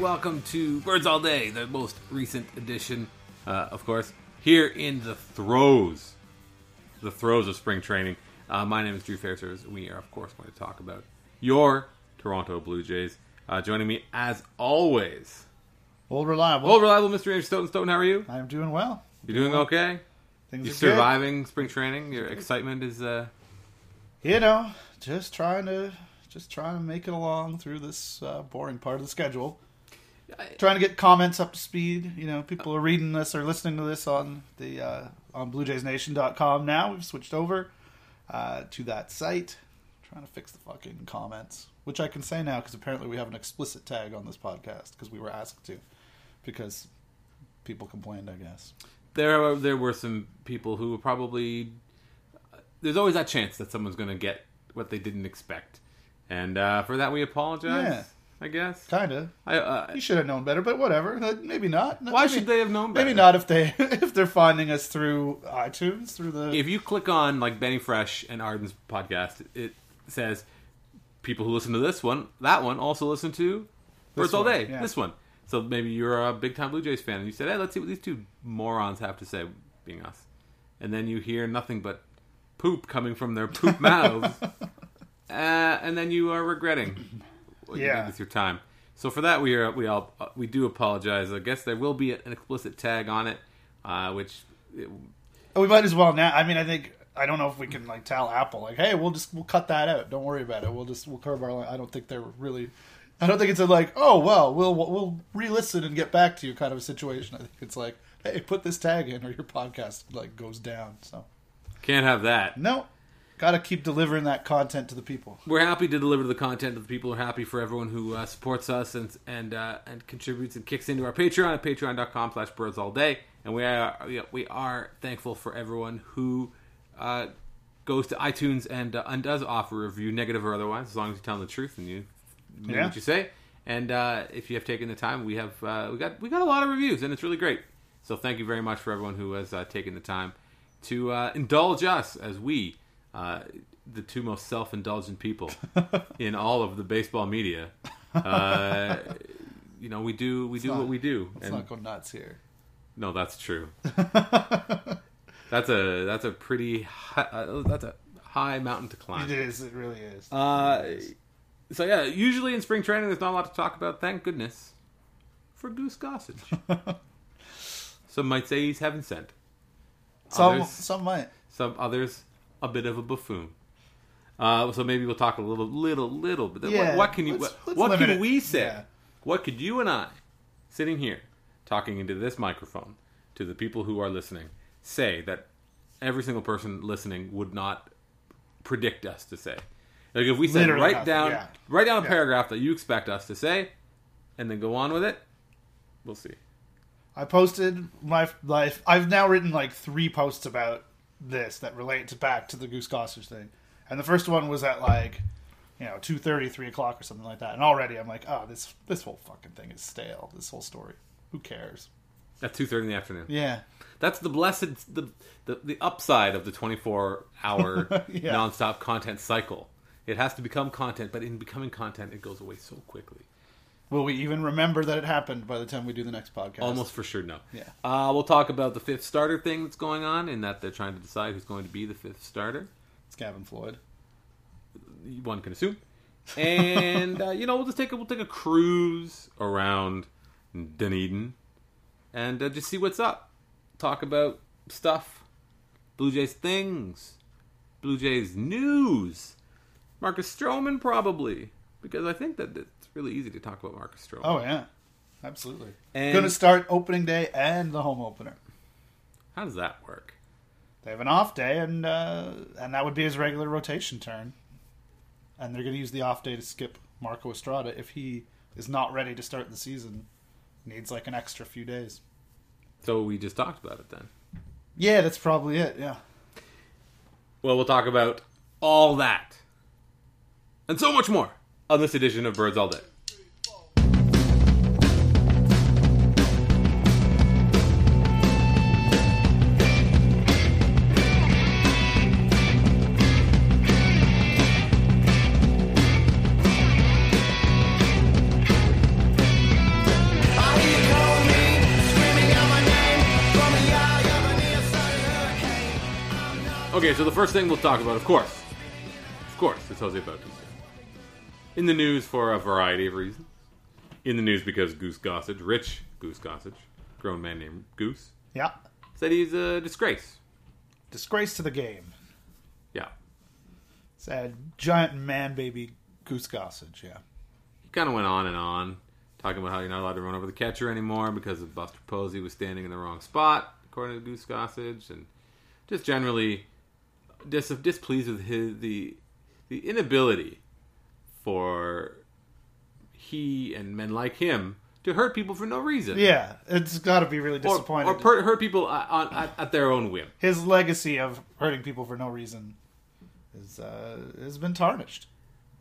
Welcome to Birds All Day, the most recent edition, uh, of course, here in the throes, the throes of spring training. Uh, my name is Drew Fairservice. We are, of course, going to talk about your Toronto Blue Jays. Uh, joining me, as always, Old reliable. old reliable Mr. Andrew Stoughton. Stoughton, how are you? I'm doing well. You're doing okay? Things You are good. surviving spring training? Your excitement is uh, You know, just trying to just trying to make it along through this uh, boring part of the schedule. Trying to get comments up to speed. You know, people are reading this or listening to this on the uh, on BlueJaysNation.com now. We've switched over uh, to that site. Trying to fix the fucking comments, which I can say now because apparently we have an explicit tag on this podcast because we were asked to, because people complained. I guess. there. Are, there were some people who were probably. There's always that chance that someone's going to get what they didn't expect, and uh, for that we apologize. Yeah. I guess. Kinda. I, uh, You should have known better, but whatever. Maybe not. why Maybe- should they have known better? Maybe not if they if they're finding us through iTunes through the If you click on like Benny Fresh and Arden's podcast, it says people who listen to this one, that one, also listen to Birds All Day. yeah. This one. So maybe you're a big time Blue Jays fan, and you said, "Hey, let's see what these two morons have to say." Being us, and then you hear nothing but poop coming from their poop mouths, uh, and then you are regretting what you Yeah. did with your time. So for that, we are we all we do apologize. I guess there will be an explicit tag on it, uh, which Oh, we might as well now. I mean, I think I don't know if we can like tell Apple like, hey, we'll just we'll cut that out. Don't worry about it. We'll just we'll curb our. line. I don't think they're really. I don't think it's a like, oh well, we'll we'll re-listen and get back to you kind of a situation. I think it's like, hey, put this tag in or your podcast like goes down. So can't have that. no, got to keep delivering that content to the people. we're happy to deliver the content to the people. We're happy for everyone who uh, supports us and and uh, and contributes and kicks into our Patreon at patreon.com slash birds all day. And we are we- are thankful for everyone who uh, goes to iTunes and uh, and does offer a review, negative or otherwise, as long as you tell them the truth and you mean Yeah. what you say. And uh, if you have taken the time, we have uh, we got we got a lot of reviews, and it's really great. So thank you very much for everyone who has uh, taken the time to uh, indulge us as we, uh, the two most self-indulgent people in all of the baseball media. Uh, you know, we do we do not- what we do. Let's And- not go nuts here. no, that's true. that's a that's a pretty high, uh, that's a high mountain to climb. It is. It really is. Uh, so yeah, usually in spring training, there's not a lot to talk about. Thank goodness for Goose Gossage. Some might say he's heaven sent. some others- some might. Some others a bit of a buffoon. Uh, so maybe we'll talk a little, little, little bit. Yeah, what, what can you? let's- what let's what can it. we say? Yeah. What could you and I, sitting here, talking into this microphone, to the people who are listening, say that every single person listening would not predict us to say? Like if we said write down, yeah. write down a paragraph that you expect us to say, and then go on with it. We'll see. I posted my life. I've now written like three posts about this that relates back to the Goose Gossage thing, and the first one was at like you know two thirty, three o'clock or something like that. And already I'm like, oh, this this whole fucking thing is stale. This whole story. Who cares? At two thirty in the afternoon. Yeah, That's the blessed the the, the upside of the 24 hour Yeah. nonstop content cycle. It has to become content, but in becoming content, it goes away so quickly. Will we even remember that it happened by the time we do the next podcast? Almost for sure, no. Yeah. Uh, we'll talk about the fifth starter thing that's going on, in that they're trying to decide who's going to be the fifth starter. It's Gavin Floyd. One can assume. And uh, you know, we'll just take a, we'll take a cruise around Dunedin and uh, just see what's up. Talk about stuff, Blue Jays things, Blue Jays news, Marcus Stroman probably because I think that it's really easy to talk about Marcus Stroman. Oh yeah, absolutely. And- Going to start opening day and the home opener. How does that work? They have an off day, and uh, and that would be his regular rotation turn. And they're going to use the off day to skip Marco Estrada if he is not ready to start the season. Needs like an extra few days. So we just talked about it then. Yeah, that's probably it. Yeah. Well, we'll talk about all that and so much more on this edition of Birds All Day. Okay, so the first thing we'll talk about, of course, of course, is Jose Bautista. In the news for a variety of reasons. In the news because Goose Gossage, rich Goose Gossage, grown man named Goose, Yeah. said he's a disgrace. Disgrace to the game. Yeah. Said giant man baby goose gossage, yeah. He kind of went on and on, talking about how you're not allowed to run over the catcher anymore because of Buster Posey was standing in the wrong spot, according to Goose Gossage, and just generally dis- displeased with his the the inability for he and men like him to hurt people for no reason. Yeah, it's got to be really Or, disappointing. or per- hurt people uh, on, at, their own whim. His legacy of hurting people for no reason is uh, has been tarnished.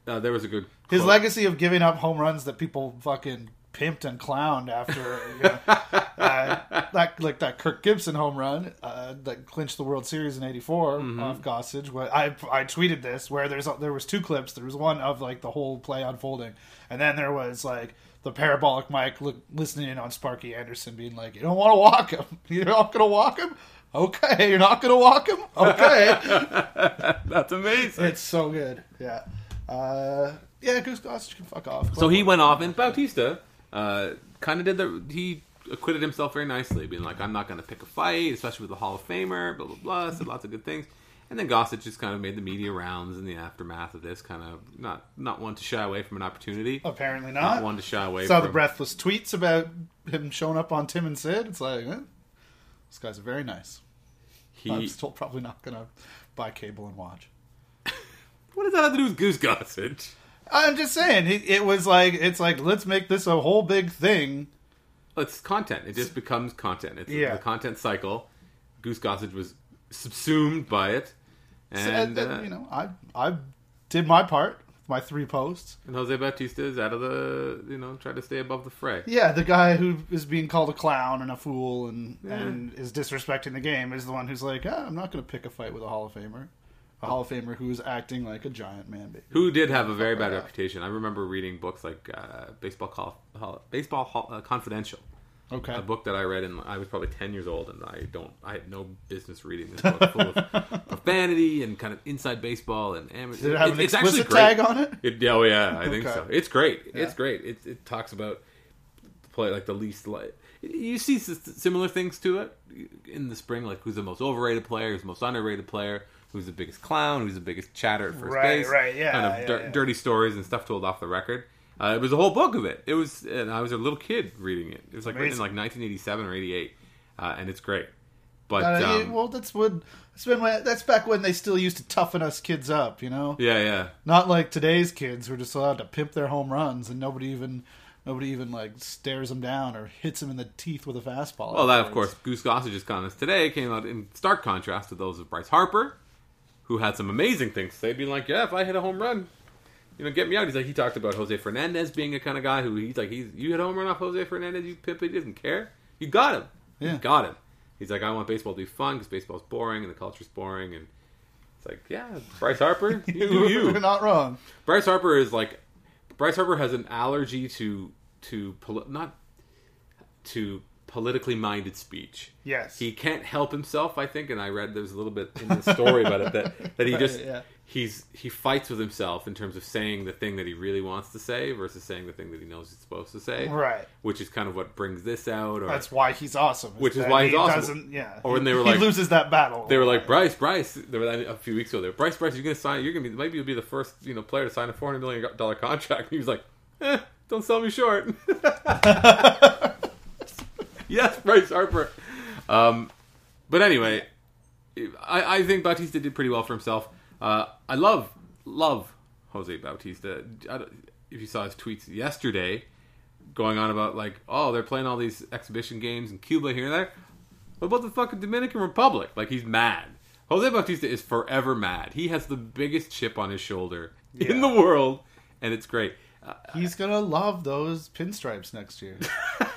Uh, there was a good His legacy of giving up home runs that people fucking pimped and clowned after you know, uh, that like that Kirk Gibson home run uh, that clinched the World Series in '84 Mm-hmm. off Gossage. Where I I tweeted this where there's there was two clips. There was one of like the whole play unfolding, and then there was like the parabolic mic look, listening in on Sparky Anderson being like, "You don't want to walk him. You're not going to walk him." Okay, you're not going to walk him. Okay, That's amazing. it's so good. Yeah, uh, yeah. Goose Gossage can fuck off. So he went off, and Bautista uh, kind of did the. He acquitted himself very nicely, being like, "I'm not going to pick a fight, especially with the Hall of Famer." Blah blah blah. Said lots of good things, and then Gossage just kind of made the media rounds in the aftermath of this. Kind of not not one to shy away from an opportunity, Apparently not not. one to shy away. Saw from, the breathless tweets about him showing up on Tim and Sid. It's like, eh, this guy's very nice. I'm still probably not gonna buy cable and watch. what does that have to do with Goose Gossage? I'm just saying, it, it was like it's like let's make this a whole big thing. It's content. It just becomes content. It's Yeah. the content cycle. Goose Gossage was subsumed by it, and and, uh, you know, I I did my part, my three posts. and Jose Bautista is out of the you know tried to stay above the fray. Yeah, the guy who is being called a clown and a fool and and is disrespecting the game is the one who's like, ah, I'm not going to pick a fight with a Hall of Famer, a Hall of Famer who is acting like a giant man baby. who did have a very bad Yeah. reputation. I remember reading books like uh, Baseball Call, Hall- Baseball Hall, uh, Confidential, Okay, a book that I read, and I was probably ten years old, and I don't, I had no business reading this book, full of profanity and kind of inside baseball and amateur. did it have an it's actually explicit great. tag on it? It, oh yeah, I think Okay. so. It's great. Yeah. It's great. It, it talks about play like the least like you see similar things to it in the spring, like who's the most overrated player, who's the most underrated player, who's the biggest clown, who's the biggest chatter at first Right, base, right, yeah, kind of yeah, dir- yeah. dirty stories and stuff told off the record. Uh, it was a whole book of it. It was, and I was a little kid reading it. It was like written in like 1987 or 88, uh, and it's great. But Uh, um, well, that's when that's been when, that's back when they still used to toughen us kids up, you know. yeah, yeah. Not like today's kids who are just allowed to pimp their home runs and nobody even nobody even like stares them down or hits them in the teeth with a fastball. Well, that of course, Goose Gossage's comments today came out in stark contrast to those of Bryce Harper, who had some amazing things to say, being like, "Yeah, if I hit a home run, you know, get me out." He's like, he talked about Jose Fernandez being a kind of guy who he's like, he's you hit a home run off Jose Fernandez, you pimp, he doesn't care, you got him, Yeah. you got him. He's like, I want baseball to be fun because baseball's boring and the culture's boring, and it's like, yeah, Bryce Harper, you do you. You're not wrong. Bryce Harper is like Bryce Harper has an allergy to to poli- not to politically minded speech. Yes. He can't help himself, I think, and I read there's a little bit in the story about it that, that he just Yeah. he's he fights with himself in terms of saying the thing that he really wants to say versus saying the thing that he knows he's supposed to say. Right. Which is kind of what brings this out or That's why he's awesome. Which is why he's he awesome. Doesn't, yeah. Or when they were like he loses that battle. they were like Bryce, Bryce. They were a few weeks ago. They were Bryce, Bryce. You're gonna sign. You're gonna be maybe you'll be the first you know player to sign a four hundred million dollar contract. And he was like, eh, don't sell me short. yes, Bryce Harper. Um, but anyway, I, I think Bautista did pretty well for himself. Uh, I love love Jose Bautista. If you saw his tweets yesterday, going on about like, oh, they're playing all these exhibition games in Cuba here and there. What about the fucking Dominican Republic? Like he's mad. Jose Bautista is forever mad. He has the biggest chip on his shoulder in the world, and it's great. Uh, he's gonna love those pinstripes next year.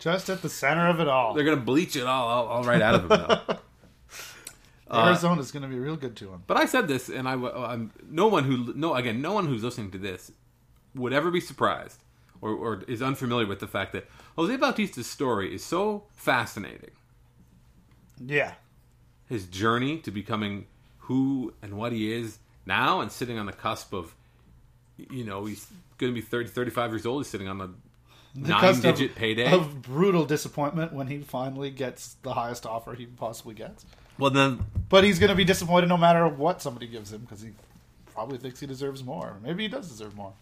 Just at the center of it all. they're gonna bleach it all, all, all right out of him. Though. Uh, Arizona's gonna be real good to him. But I said this, and I, I'm no one who no again no one who's listening to this would ever be surprised or, or is unfamiliar with the fact that Jose Bautista's story is so fascinating Yeah. his journey to becoming who and what he is now, and sitting on the cusp of, you know, he's going to be 30, 35 years old. He's sitting on a nine-digit payday of brutal disappointment when he finally gets the highest offer he possibly gets. Well, then, but he's going to be disappointed no matter what somebody gives him because he probably thinks he deserves more. Maybe he does deserve more.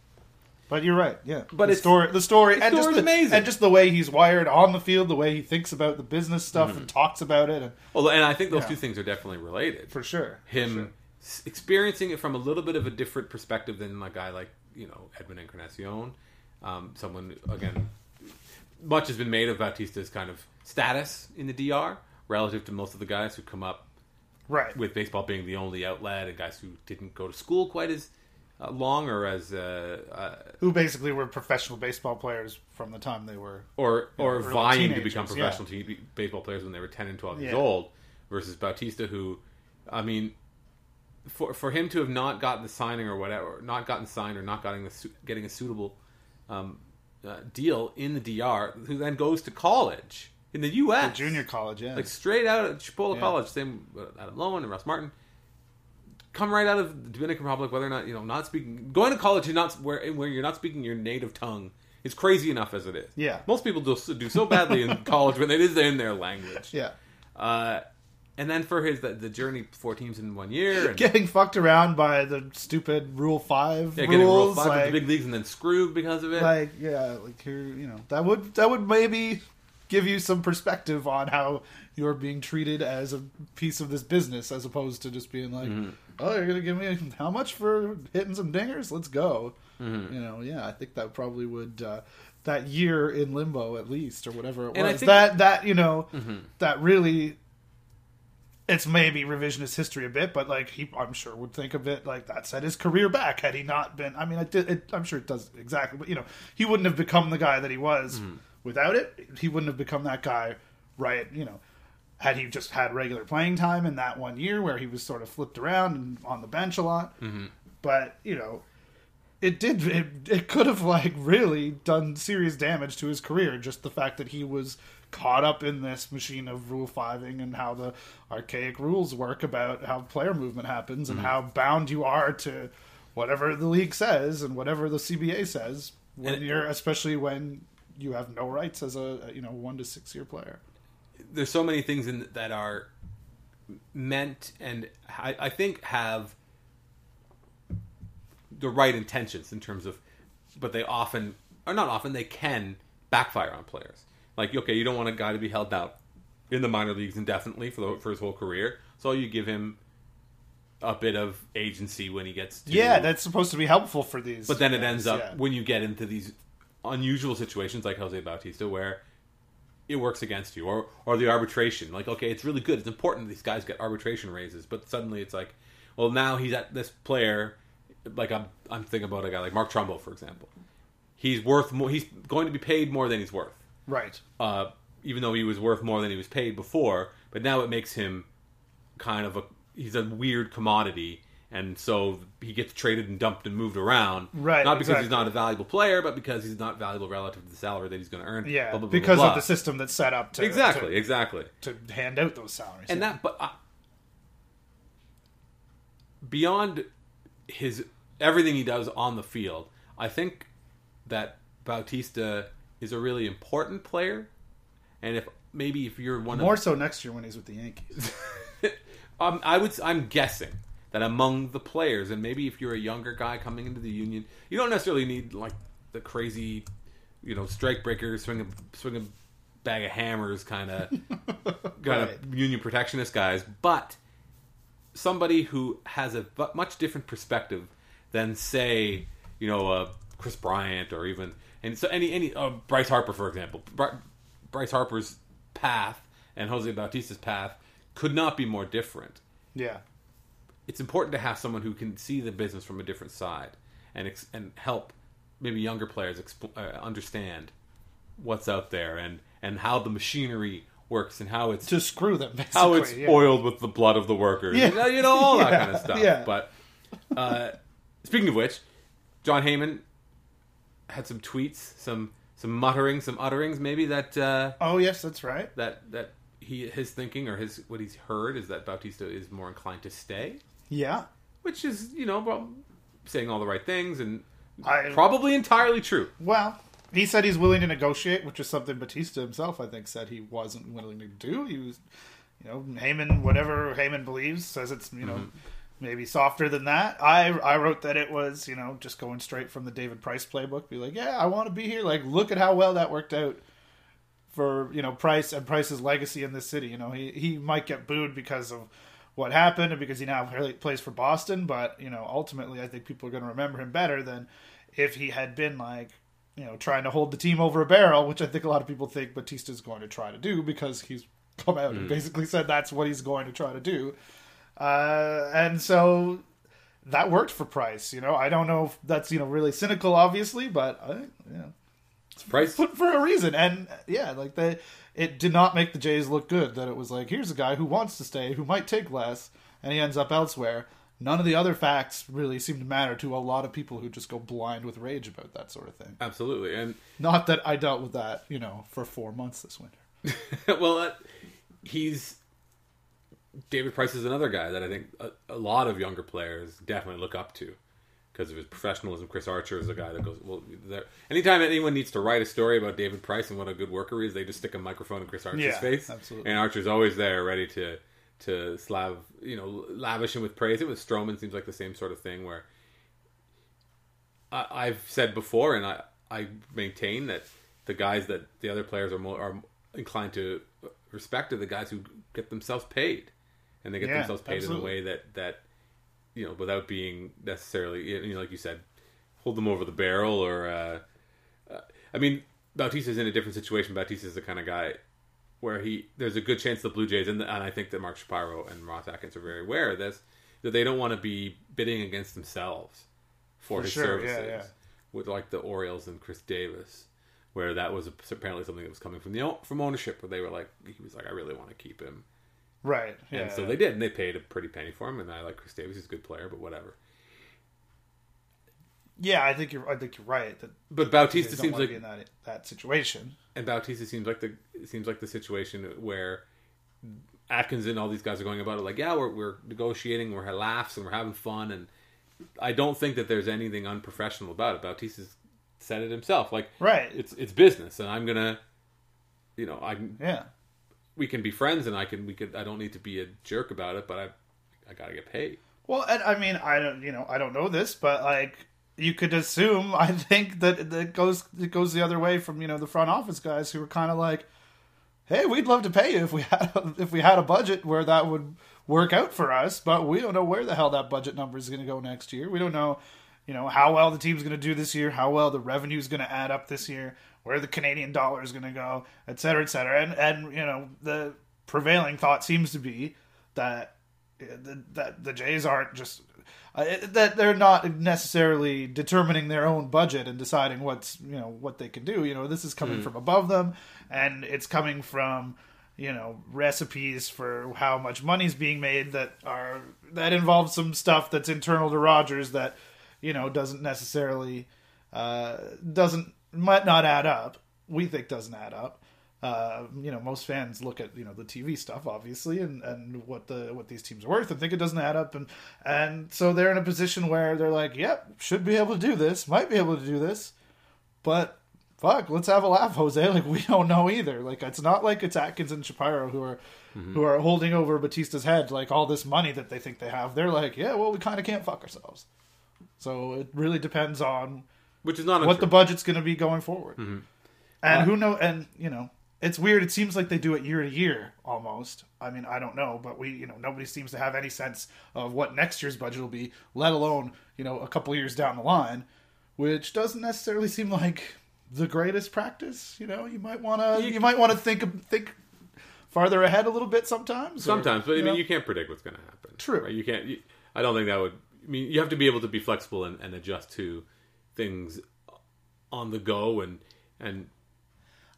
But you're right, yeah. But the it's, story, the story, the and just the, amazing, and just the way he's wired on the field, the way he thinks about the business stuff mm-hmm. and talks about it. And, well, and I think those yeah. two things are definitely related for sure. Him for sure. experiencing it from a little bit of a different perspective than a guy like you know Edwin Encarnacion, um, someone again. Much has been made of Bautista's kind of status in the DR relative to most of the guys who come up right with baseball being the only outlet and guys who didn't go to school quite as uh, long or as uh, uh, who basically were professional baseball players from the time they were or or know, vying to become professional yeah. t- baseball players when they were 10 and 12 years yeah. old versus Bautista who I mean for for him to have not gotten the signing or whatever not gotten signed or not getting the getting a suitable um, uh, deal in the DR who then goes to college in the U.S. The junior college, yeah, like straight out of Chipola yeah. College. Same Adam Loewen and Russ Martin. Come right out of the Dominican Republic, whether or not you know, not speaking, going to college, and not where where you're not speaking your native tongue is crazy enough as it is. Yeah, most people do do so badly in college when it is in their language. Yeah, uh, and then for his the, the, journey, four teams in one year, and, getting fucked around by the stupid Rule Five yeah, rules, getting Rule Five like, the big leagues, and then screwed because of it. Like, yeah, like here, you know, that would that would maybe give you some perspective on how you're being treated as a piece of this business as opposed to just being like mm-hmm. oh you're gonna give me how much for hitting some dingers let's go mm-hmm. you know yeah i think that probably would uh, that year in limbo at least or whatever it and was think, that that you know mm-hmm. that really it's maybe revisionist history a bit, but like he, I'm sure would think of it like that set his career back had he not been. I mean, it, it, I'm sure it does exactly, but you know, he wouldn't have become the guy that he was mm-hmm without it, he wouldn't have become that guy, right? You know, had he just had regular playing time in that one year where he was sort of flipped around and on the bench a lot. Mm-hmm. But, you know, it did, it, it could have, like, really done serious damage to his career. Just the fact that he was caught up in this machine of rule fiving and how the archaic rules work about how player movement happens and mm-hmm. how bound you are to whatever the league says and whatever the CBA says when and you're especially when you have no rights as a you know one to six year player. There's so many things in that are meant and I, I think have the right intentions in terms of, but they often or not often they can backfire on players. Like okay, you don't want a guy to be held out in the minor leagues indefinitely for the, for his whole career, so you give him a bit of agency when he gets to, yeah that's supposed to be helpful for these but then it ends up yeah. when you get into these unusual situations like Jose Bautista where it works against you, or or the arbitration. Like, okay, it's really good. It's important these guys get arbitration raises, but suddenly it's like, well, now he's at this player. Like I'm, I'm thinking about a guy like Mark Trumbo, for example. He's worth more. He's going to be paid more than he's worth. Right. Uh, even though he was worth more than he was paid before, but now it makes him kind of a. He's a weird commodity and so he gets traded and dumped and moved around. Right. Not because exactly. he's not a valuable player, but because he's not valuable relative to the salary that he's going to earn. Yeah. Blah, blah, blah, because of the system that's set up to exactly, to, exactly to hand out those salaries. And yeah. that, but uh, beyond his everything he does on the field, I think that Bautista is a really important player. And if maybe if you're one more of, so next year when he's with the Yankees. um, I would. I'm guessing that among the players, and maybe if you're a younger guy coming into the union, you don't necessarily need like the crazy, you know, strike breaker, swing a swing a bag of hammers kind of kind of union protectionist guys, but somebody who has a much different perspective than say, you know, uh, Kris Bryant or even and so any any uh, Bryce Harper for example, Bryce Harper's path and Jose Bautista's path could not be more different. Yeah it's important to have someone who can see the business from a different side and ex- and help maybe younger players exp- uh, understand what's out there and and how the machinery works and how it's to screw them how it's yeah. oiled with the blood of the workers yeah. you know all that yeah. kind of stuff yeah. but uh, speaking of which Jon Heyman had some tweets some some muttering some utterings maybe that uh, oh yes that's right that that he his thinking or his what he's heard is that Bautista is more inclined to stay, Yeah. which is you know well, saying all the right things and I- probably entirely true. Well, he said he's willing to negotiate, which is something Bautista himself, I think, said he wasn't willing to do. He was, you know, Heyman, whatever Heyman believes, says it's, you know, maybe softer than that. I I wrote that it was, you know, just going straight from the David Price playbook. Be like, yeah, I want to be here. Like, look at how well that worked out for you know Price and Price's legacy in this city. You know, he he might get booed because of what happened and because he now really plays for Boston, but you know, ultimately, I think people are going to remember him better than if he had been like you know trying to hold the team over a barrel, which I think a lot of people think Bautista's going to try to do because he's come out and hmm. basically said that's what he's going to try to do, uh, and so. That worked for Price, you know. I don't know if that's you know really cynical, obviously, but I, you know, Price for, for a reason. And yeah, like they, it did not make the Jays look good. That it was like, here's a guy who wants to stay, who might take less, and he ends up elsewhere. None of the other facts really seem to matter to a lot of people who just go blind with rage about that sort of thing. absolutely and Not that I dealt with that, you know, for four months this winter. well, uh, he's David Price is another guy that I think a, a lot of younger players definitely look up to because of his professionalism. Chris Archer is a guy that goes well. There, anytime anyone needs to write a story about David Price and what a good worker he is, they just stick a microphone in Chris Archer's Yeah, face, absolutely. and Archer's always there, ready to to slav you know lavish him with praise. It with Stroman seems like the same sort of thing where I, I've said before, and I I maintain that the guys that the other players are more are inclined to respect are the guys who get themselves paid, and they get Yeah, themselves paid absolutely. in a way that that you know without being necessarily you know like you said, hold them over the barrel or uh, uh, I mean Bautista's in a different situation. Bautista's the kind of guy where he there's a good chance the Blue Jays and, and I think that Mark Shapiro and Ross Atkins are very aware of this that they don't want to be bidding against themselves for, For his sure, services yeah. with like the Orioles and Chris Davis, where that was apparently something that was coming from the from ownership, where they were like he was like I really want to keep him, Right. Yeah. and so they did, and they paid a pretty penny for him, and I like Chris Davis, he's a good player, but whatever. yeah, I think you're. I think you're right. That But Bautista seems like in that that situation. and Bautista seems like the seems like the situation where Atkins and all these guys are going about it like, yeah, we're we're negotiating, we're having laughs, and we're having fun, and I don't think that there's anything unprofessional about it. Bautista's said it himself, like, Right. it's it's business, and I'm gonna, you know, I Yeah. We can be friends, and I can we could I don't need to be a jerk about it, but I I gotta get paid. Well, and I mean, I don't, you know, I don't know this, but like, you could assume. I think that it goes it goes the other way from you know the front office guys who are kind of like, hey, we'd love to pay you if we had a, if we had a budget where that would work out for us, but we don't know where the hell that budget number is going to go next year. We don't know, you know, how well the team's going to do this year, how well the revenue is going to add up this year, where the Canadian dollar is going to go, et cetera, et cetera, and and you know the prevailing thought seems to be that that the Jays aren't just uh, that they're not necessarily determining their own budget and deciding what's you know what they can do. You know, this is coming from above them, and it's coming from you know recipes for how much money's being made that are that involve some stuff that's internal to Rogers that you know doesn't necessarily uh, doesn't might not add up. We think doesn't add up. Uh, you know, most fans look at you know the TV stuff, obviously, and, and what the what these teams are worth, and think it doesn't add up, and and so they're in a position where they're like, yep, should be able to do this, might be able to do this, but fuck, let's have a laugh, Jose. Like we don't know either. Like it's not like it's Atkins and Shapiro who are who are holding over Bautista's head like all this money that they think they have. They're like, yeah, well, we kind of can't fuck ourselves. So it really depends on Which is not what the budget's going to be going forward. Mm-hmm. And who uh, know? And you know, it's weird. It seems like they do it year to year almost. I mean, I don't know, but we, you know, nobody seems to have any sense of what next year's budget will be, let alone you know a couple years down the line, which doesn't necessarily seem like the greatest practice. You know, you might want to you, might want to think think farther ahead a little bit sometimes. or, Sometimes, but I mean, know. you can't predict what's going to happen. True. Right? You can't. You, I don't think that would. I mean, you have to be able to be flexible and, and adjust to things on the go and and.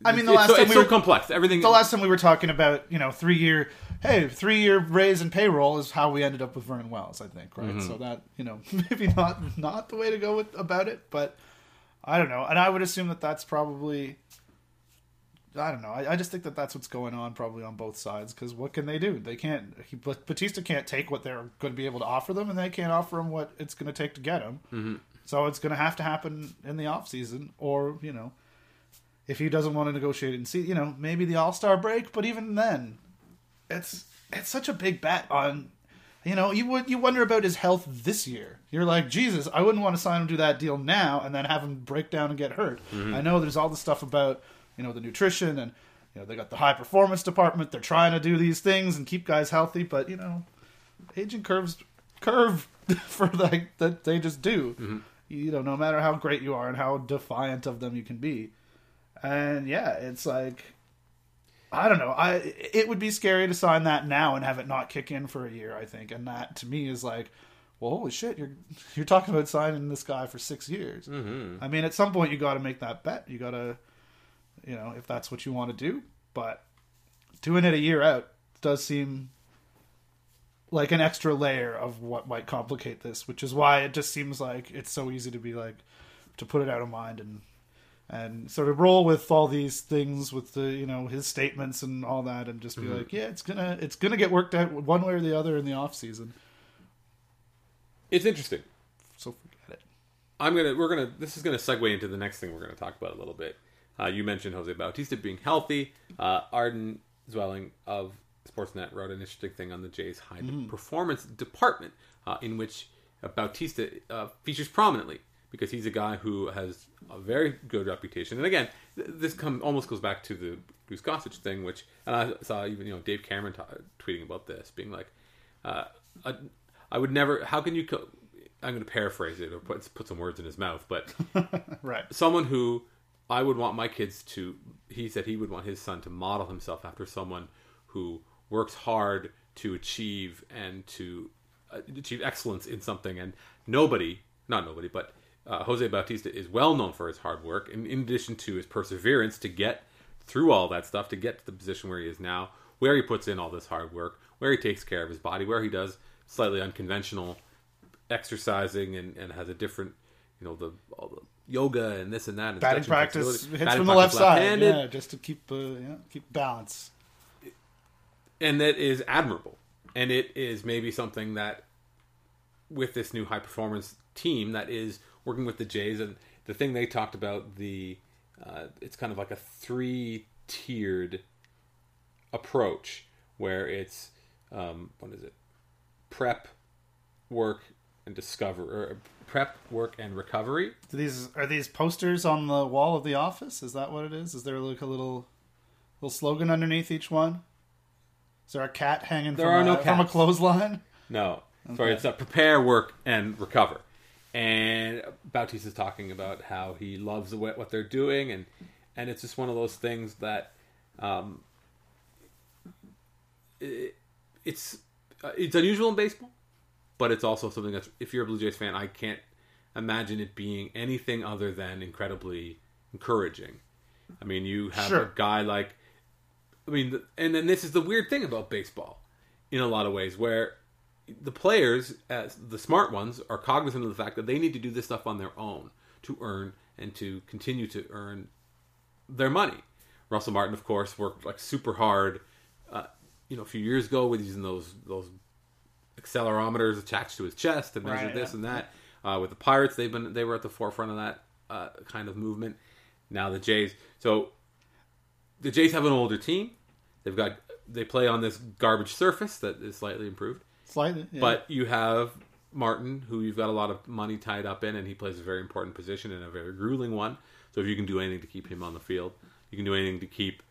I mean, the last time it's we so were- complex. Everything. the last time we were talking about you know three year hey three year raise and payroll is how we ended up with Vernon Wells I think right Mm-hmm. so that you know maybe not not the way to go with, about it but I don't know and I would assume that that's probably I don't know. I, I just think that that's what's going on probably on both sides because what can they do? They can't. He, Bautista can't take what they're going to be able to offer them, and they can't offer him what it's going to take to get him. Mm-hmm. So it's going to have to happen in the off season, or you know, if he doesn't want to negotiate and see, you know, maybe the All Star break. But even then, it's it's such a big bet on. You know, you would you wonder about his health this year. You're like, Jesus, I wouldn't want to sign him to that deal now and then have him break down and get hurt. Mm-hmm. I know there's all the stuff about you know the nutrition and you know they got the high performance department. They're trying to do these things and keep guys healthy, but you know, aging curves curve for like that they just do. Mm-hmm. You know, no matter how great you are and how defiant of them you can be, and yeah, it's like I don't know. I it would be scary to sign that now and have it not kick in for a year. I think, and that to me is like, well, holy shit, you're you're talking about signing this guy for six years. Mm-hmm. I mean, at some point you got to make that bet. You got to, you know, if that's what you want to do. But doing it a year out does seem like an extra layer of what might complicate this, which is why it just seems like it's so easy to be like to put it out of mind and and sort of roll with all these things with the you know his statements and all that and just be Mhm. like yeah it's gonna it's gonna get worked out one way or the other in the off season It's interesting. so forget it I'm gonna we're gonna this is gonna segue into the next thing we're gonna talk about a little bit. Uh, you mentioned Jose Bautista being healthy. Uh, Arden Zwelling of Sportsnet wrote an interesting thing on the Jays' high performance department, uh, in which uh, Bautista uh, features prominently because he's a guy who has a very good reputation. And again, th- this come almost goes back to the Bruce Gossage thing, which and I saw even you know Dave Cameron ta tweeting about this, being like, uh, I, I would never. How can you? Co- I'm going to paraphrase it or put put some words in his mouth, but right someone who I would want my kids to. He said he would want his son to model himself after someone who works hard to achieve and to uh, achieve excellence in something. And nobody, not nobody, but uh, Jose Bautista is well known for his hard work, in, in addition to his perseverance to get through all that stuff to get to the position where he is now, where he puts in all this hard work, where he takes care of his body, where he does slightly unconventional exercising and, and has a different, you know, the all the yoga and this and that. And batting practice hits Batting from the left side yeah just to keep uh, yeah keep balance and that is admirable. And it is maybe something that, with this new high performance team that is working with the Jays, and the thing they talked about, the uh, it's kind of like a three tiered approach where it's um, what is it? Prep, work, and discover, or prep, work, and recovery. Do these are these posters on the wall of the office is that what it is is there like a little little slogan underneath each one is there a cat hanging There from, are a, no from a cats. clothesline No, sorry, it's a prepare, work, and recover. And Bautista's talking about how he loves the what they're doing, and and it's just one of those things that, um, it, it's uh, it's unusual in baseball, but it's also something that's if you're a Blue Jays fan, I can't imagine it being anything other than incredibly encouraging. I mean, you have Sure. a guy like, I mean, and then this is the weird thing about baseball, in a lot of ways, where the players, as the smart ones, are cognizant of the fact that they need to do this stuff on their own to earn and to continue to earn their money. Russell Martin, of course, worked like super hard, uh, you know, a few years ago with using those those accelerometers attached to his chest to measure Right, this yeah. and that. Uh, with the Pirates, they've been they were at the forefront of that uh, kind of movement. Now the Jays, so the Jays have an older team. They've got they play on this garbage surface that is slightly improved. slightly yeah. But you have Martin, who you've got a lot of money tied up in, and he plays a very important position and a very grueling one. So if you can do anything to keep him on the field, you can do anything to keep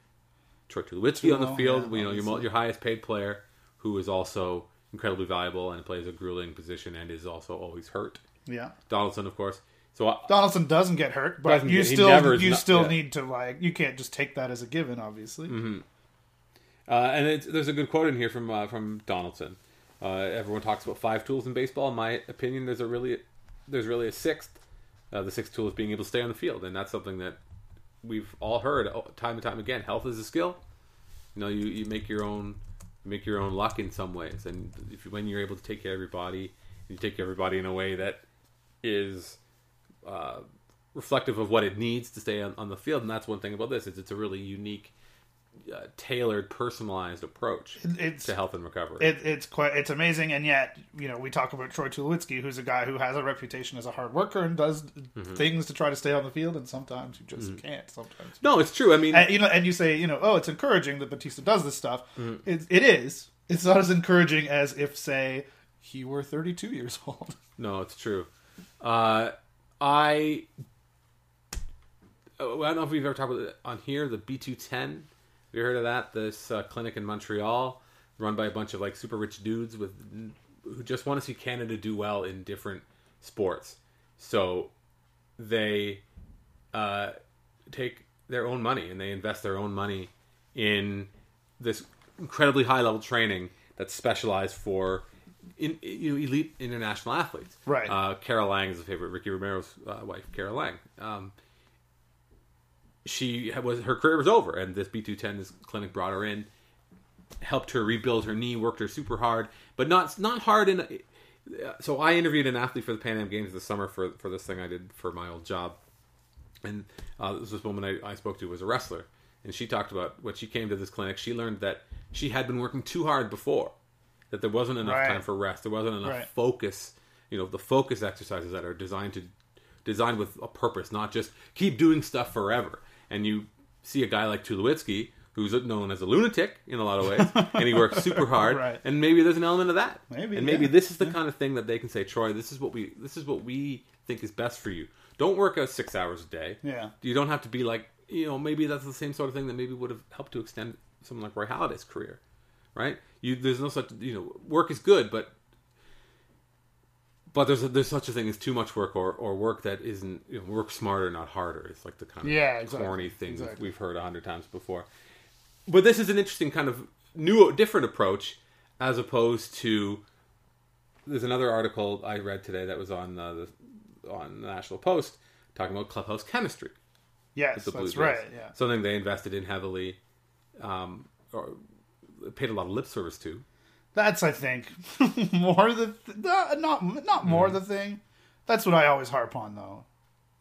Troy Tulowitzki on the field. yeah, you know, your, your highest paid player, who is also incredibly valuable and plays a grueling position and is also always hurt. yeah Donaldson, of course. So I, Donaldson doesn't get hurt but you get- still you not- still yeah. need to like you can't just take that as a given obviously Mm-hmm. Uh, and it's, there's a good quote in here from uh, from Donaldson. Uh, everyone talks about five tools in baseball. In my opinion, there's a really there's really a sixth. Uh, the sixth tool is being able to stay on the field, and that's something that we've all heard uh, time and time again. Health is a skill. You know, you, you make your own you make your own luck in some ways, and if when you're able to take care of your body, you take care of your body in a way that is uh, reflective of what it needs to stay on, on the field. And that's one thing about this is it's a really unique, uh, tailored, personalized approach It's to health and recovery. it, it's quite it's amazing, and yet you know we talk about Troy Tulowitzki, who's a guy who has a reputation as a hard worker and does Mm-hmm. things to try to stay on the field, and sometimes you just can't. Sometimes. no, it's true. I mean, And, you know, and you say, you know, oh, it's encouraging that Bautista does this stuff. Mm-hmm. It, it is. It's not as encouraging as if, say, he were 32 years old. No, it's true. Uh, I oh, I don't know if we've ever talked about it on here. The B two ten. Have you heard of that? This uh, clinic in Montreal, run by a bunch of like super rich dudes with who just want to see Canada do well in different sports. So they uh, take their own money and they invest their own money in this incredibly high level training that's specialized for in, you know, elite international athletes. Right. Uh, Carol Lang is a favorite. Ricky Romero's uh, wife, Carol Lang. Um, she was her career was over, and this B two ten this clinic brought her in, helped her rebuild her knee, worked her super hard, but not not hard in. uh, So I interviewed an athlete for the Pan Am Games this summer for for this thing I did for my old job, and uh, this this woman I, I spoke to was a wrestler, and she talked about when she came to this clinic, she learned that she had been working too hard before, that there wasn't enough Right. time for rest, there wasn't enough Right. focus. You know, the focus exercises that are designed to designed with a purpose, not just keep doing stuff forever. And you see a guy like Tulowitzki, who's known as a lunatic in a lot of ways, and he works super hard. Right. And maybe there's an element of that. Maybe, and maybe yeah. this is the kind of thing that they can say, Troy, this is what we this is what we think is best for you. Don't work out six hours a day. Yeah. You don't have to be like you know, maybe that's the same sort of thing that maybe would have helped to extend someone like Roy Halladay's career. Right? You there's no such you know, work is good, but but there's a, there's such a thing as too much work or, or work that isn't you know, work smarter not harder. It's like the kind of Yeah, exactly. corny thing that Exactly. we've heard a hundred times before. But this is an interesting kind of new different approach as opposed to there's another article I read today that was on uh, the on the National Post talking about clubhouse chemistry. Yes, that's right. Yeah. something they invested in heavily, um, or paid a lot of lip service to. That's, I think, more the not not, not more Mm-hmm. the thing. That's what I always harp on, though,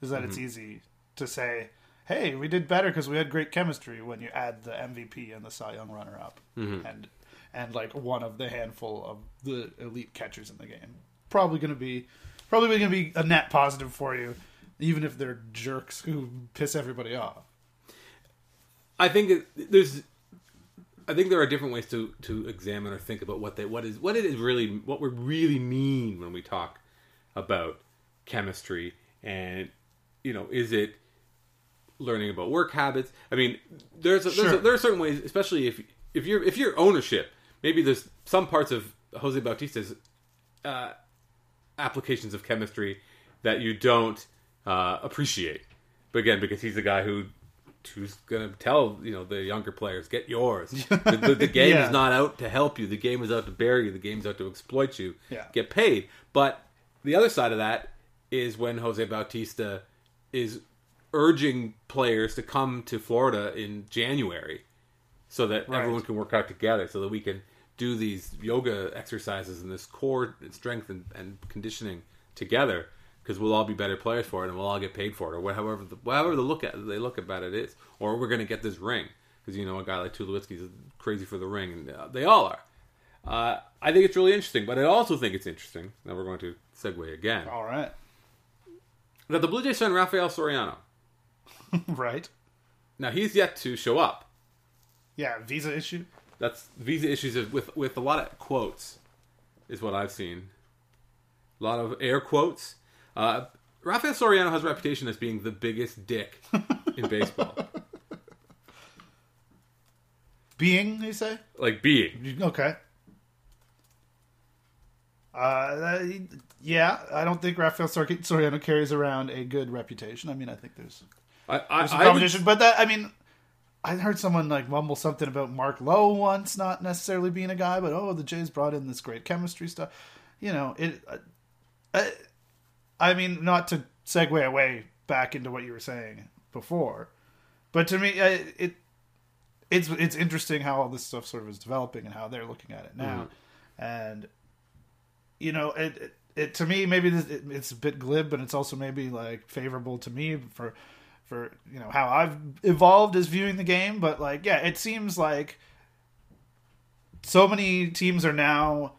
is that Mm-hmm. it's easy to say, "Hey, we did better because we had great chemistry." When you add the MVP and the Cy Young runner-up, Mm-hmm. and and like one of the handful of the elite catchers in the game, probably going to be probably going to be a net positive for you, even if they're jerks who piss everybody off. I think there's. I think there are different ways to, to examine or think about what they what is what it is really what we really mean when we talk about chemistry and you know is it learning about work habits. I mean, there's a, there's Sure. a, there are certain ways, especially if if you're if you're ownership, maybe there's some parts of Jose Bautista's uh, applications of chemistry that you don't uh, appreciate. But again, because he's the guy who who's going to tell you know the younger players, get yours. the, the, the game Yeah. is not out to help you. The game is out to bury you. The game's out to exploit you. Yeah. Get paid. But the other side of that is when Jose Bautista is urging players to come to Florida in January so that Right. everyone can work out together so that we can do these yoga exercises and this core strength and, and conditioning together because we'll all be better players for it and we'll all get paid for it or whatever the, however the look at they look about it is or we're going to get this ring because you know a guy like Tulowitzki's crazy for the ring and uh, they all are uh, I think it's really interesting but I also think it's interesting now we're going to segue again All right, that the Blue Jays signed Rafael Soriano right? now he's yet to show up Yeah, visa issue. That's visa issues with with a lot of quotes, is what I've seen. A lot of air quotes. Uh, Rafael Soriano has a reputation as being the biggest dick in baseball, Being, you say? like being. Okay. Uh, yeah, I don't think Rafael Sor- Soriano carries around a good reputation. I mean, I think there's, I, I, there's I would- competition, but that I mean, I heard someone like mumble something about Mark Lowe once not necessarily being a guy, but oh, the Jays brought in this great chemistry stuff. You know, it. Uh, I, I mean, not to segue away back into what you were saying before, but to me, I, it it's it's interesting how all this stuff sort of is developing and how they're looking at it now, mm-hmm. and you know, it, it it to me maybe this, it, it's a bit glib, but it's also maybe like favorable to me for for you know how I've evolved as viewing the game. But like, yeah, it seems like so many teams are now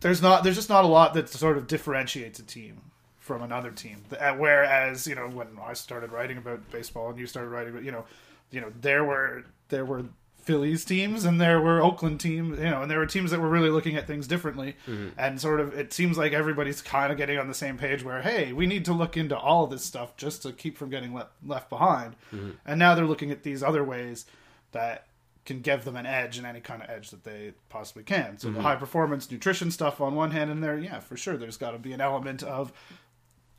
there's not there's just not a lot that sort of differentiates a team from another team. Whereas you know when I started writing about baseball and you started writing about you know you know there were there were Phillies teams and there were Oakland teams, you know, and there were teams that were really looking at things differently. Mm-hmm. And sort of, it seems like everybody's kind of getting on the same page where, hey, we need to look into all of this stuff just to keep from getting left left behind. Mm-hmm. And now they're looking at these other ways that can give them an edge and any kind of edge that they possibly can. So mm-hmm. the high performance nutrition stuff on one hand, and there, yeah, for sure, there's got to be an element of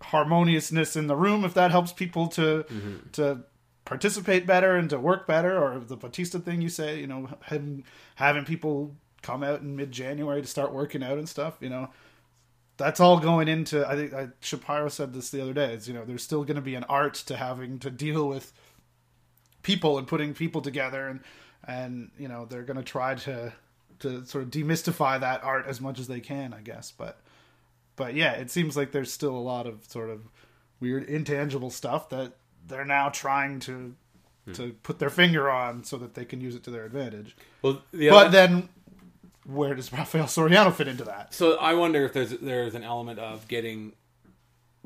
harmoniousness in the room if that helps people to mm-hmm. to participate better and to work better, or the Bautista thing you say, you know, having, having people come out in mid January to start working out and stuff, you know, that's all going into. I think I, Shapiro said this the other day. Is you know, there's still going to be an art to having to deal with people and putting people together, and and you know, they're going to try to to sort of demystify that art as much as they can, I guess. But but yeah, it seems like there's still a lot of sort of weird intangible stuff that they're now trying to hmm. to put their finger on so that they can use it to their advantage. Well, the but then where does Rafael Soriano fit into that? So I wonder if there's there's an element of getting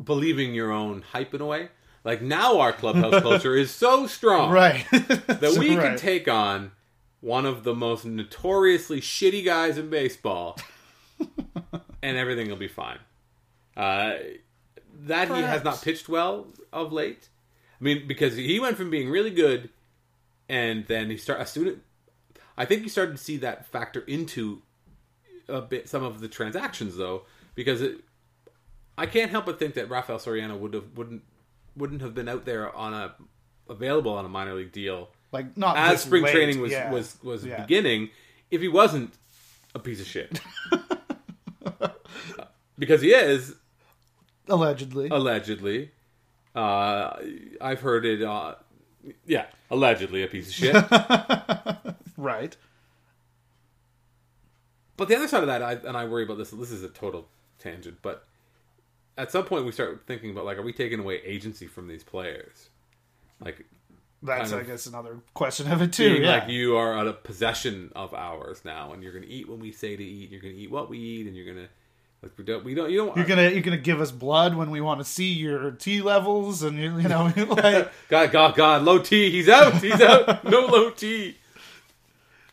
believing your own hype in a way. Like now our clubhouse culture is so strong, right, that we right. can take on one of the most notoriously shitty guys in baseball, and everything will be fine. Uh, that Perhaps. he has not pitched well of late. I mean, because he went from being really good, and then he start a student. I think he started to see that factor into a bit some of the transactions though, because it, I can't help but think that Rafael Soriano would have wouldn't wouldn't have been out there on a available on a minor league deal like not as spring late. training was yeah. was was yeah. beginning if he wasn't a piece of shit because he is allegedly allegedly uh, I've heard it. Uh, yeah, allegedly a piece of shit. right. But the other side of that, I, and I worry about this. This is a total tangent, but at some point we start thinking about like, are we taking away agency from these players? Like, that's I guess another question of it too. Yeah. Like you are a possession of ours now, and you're going to eat when we say to eat. You're going to eat what we eat, and you're going to like we don't, we don't, you don't. You're gonna, you're gonna give us blood when we want to see your T levels, and you, you know, like God, God, God, low T, he's out, he's out, no low T.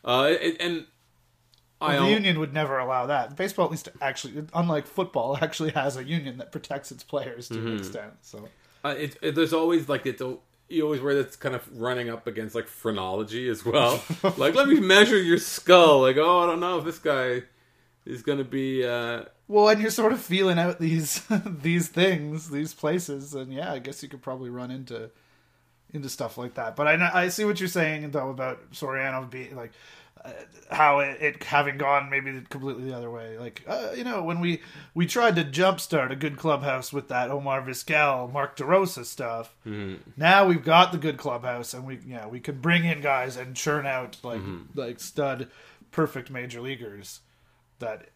Uh, and well, the union would never allow that. Baseball, at least, actually, unlike football, actually has a union that protects its players to mm-hmm. an extent. So, uh, it, it, there's always like it's you always wear that's kind of running up against like phrenology as well. like, let me measure your skull. Like, oh, I don't know if this guy is going to be. Uh, well, and you're sort of feeling out these these things, these places, and yeah, I guess you could probably run into into stuff like that. But I I see what you're saying though about Soriano being like uh, how it, it, having gone maybe completely the other way. Like uh, you know when we we tried to jumpstart a good clubhouse with that Omar Vizquel, Mark DeRosa stuff. Mm-hmm. Now we've got the good clubhouse, and we yeah we could bring in guys and churn out like mm-hmm. like stud perfect major leaguers that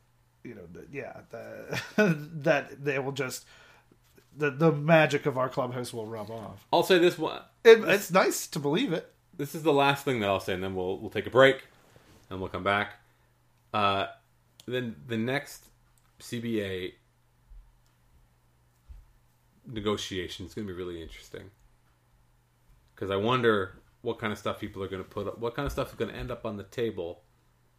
you know, yeah, the, that they will just the the magic of our clubhouse will rub off. I'll say this one. It, it's nice to believe it. This is the last thing that I'll say, and then we'll we'll take a break, and we'll come back. Uh, then the next CBA negotiation is going to be really interesting because I wonder what kind of stuff people are going to put up, what kind of stuff is going to end up on the table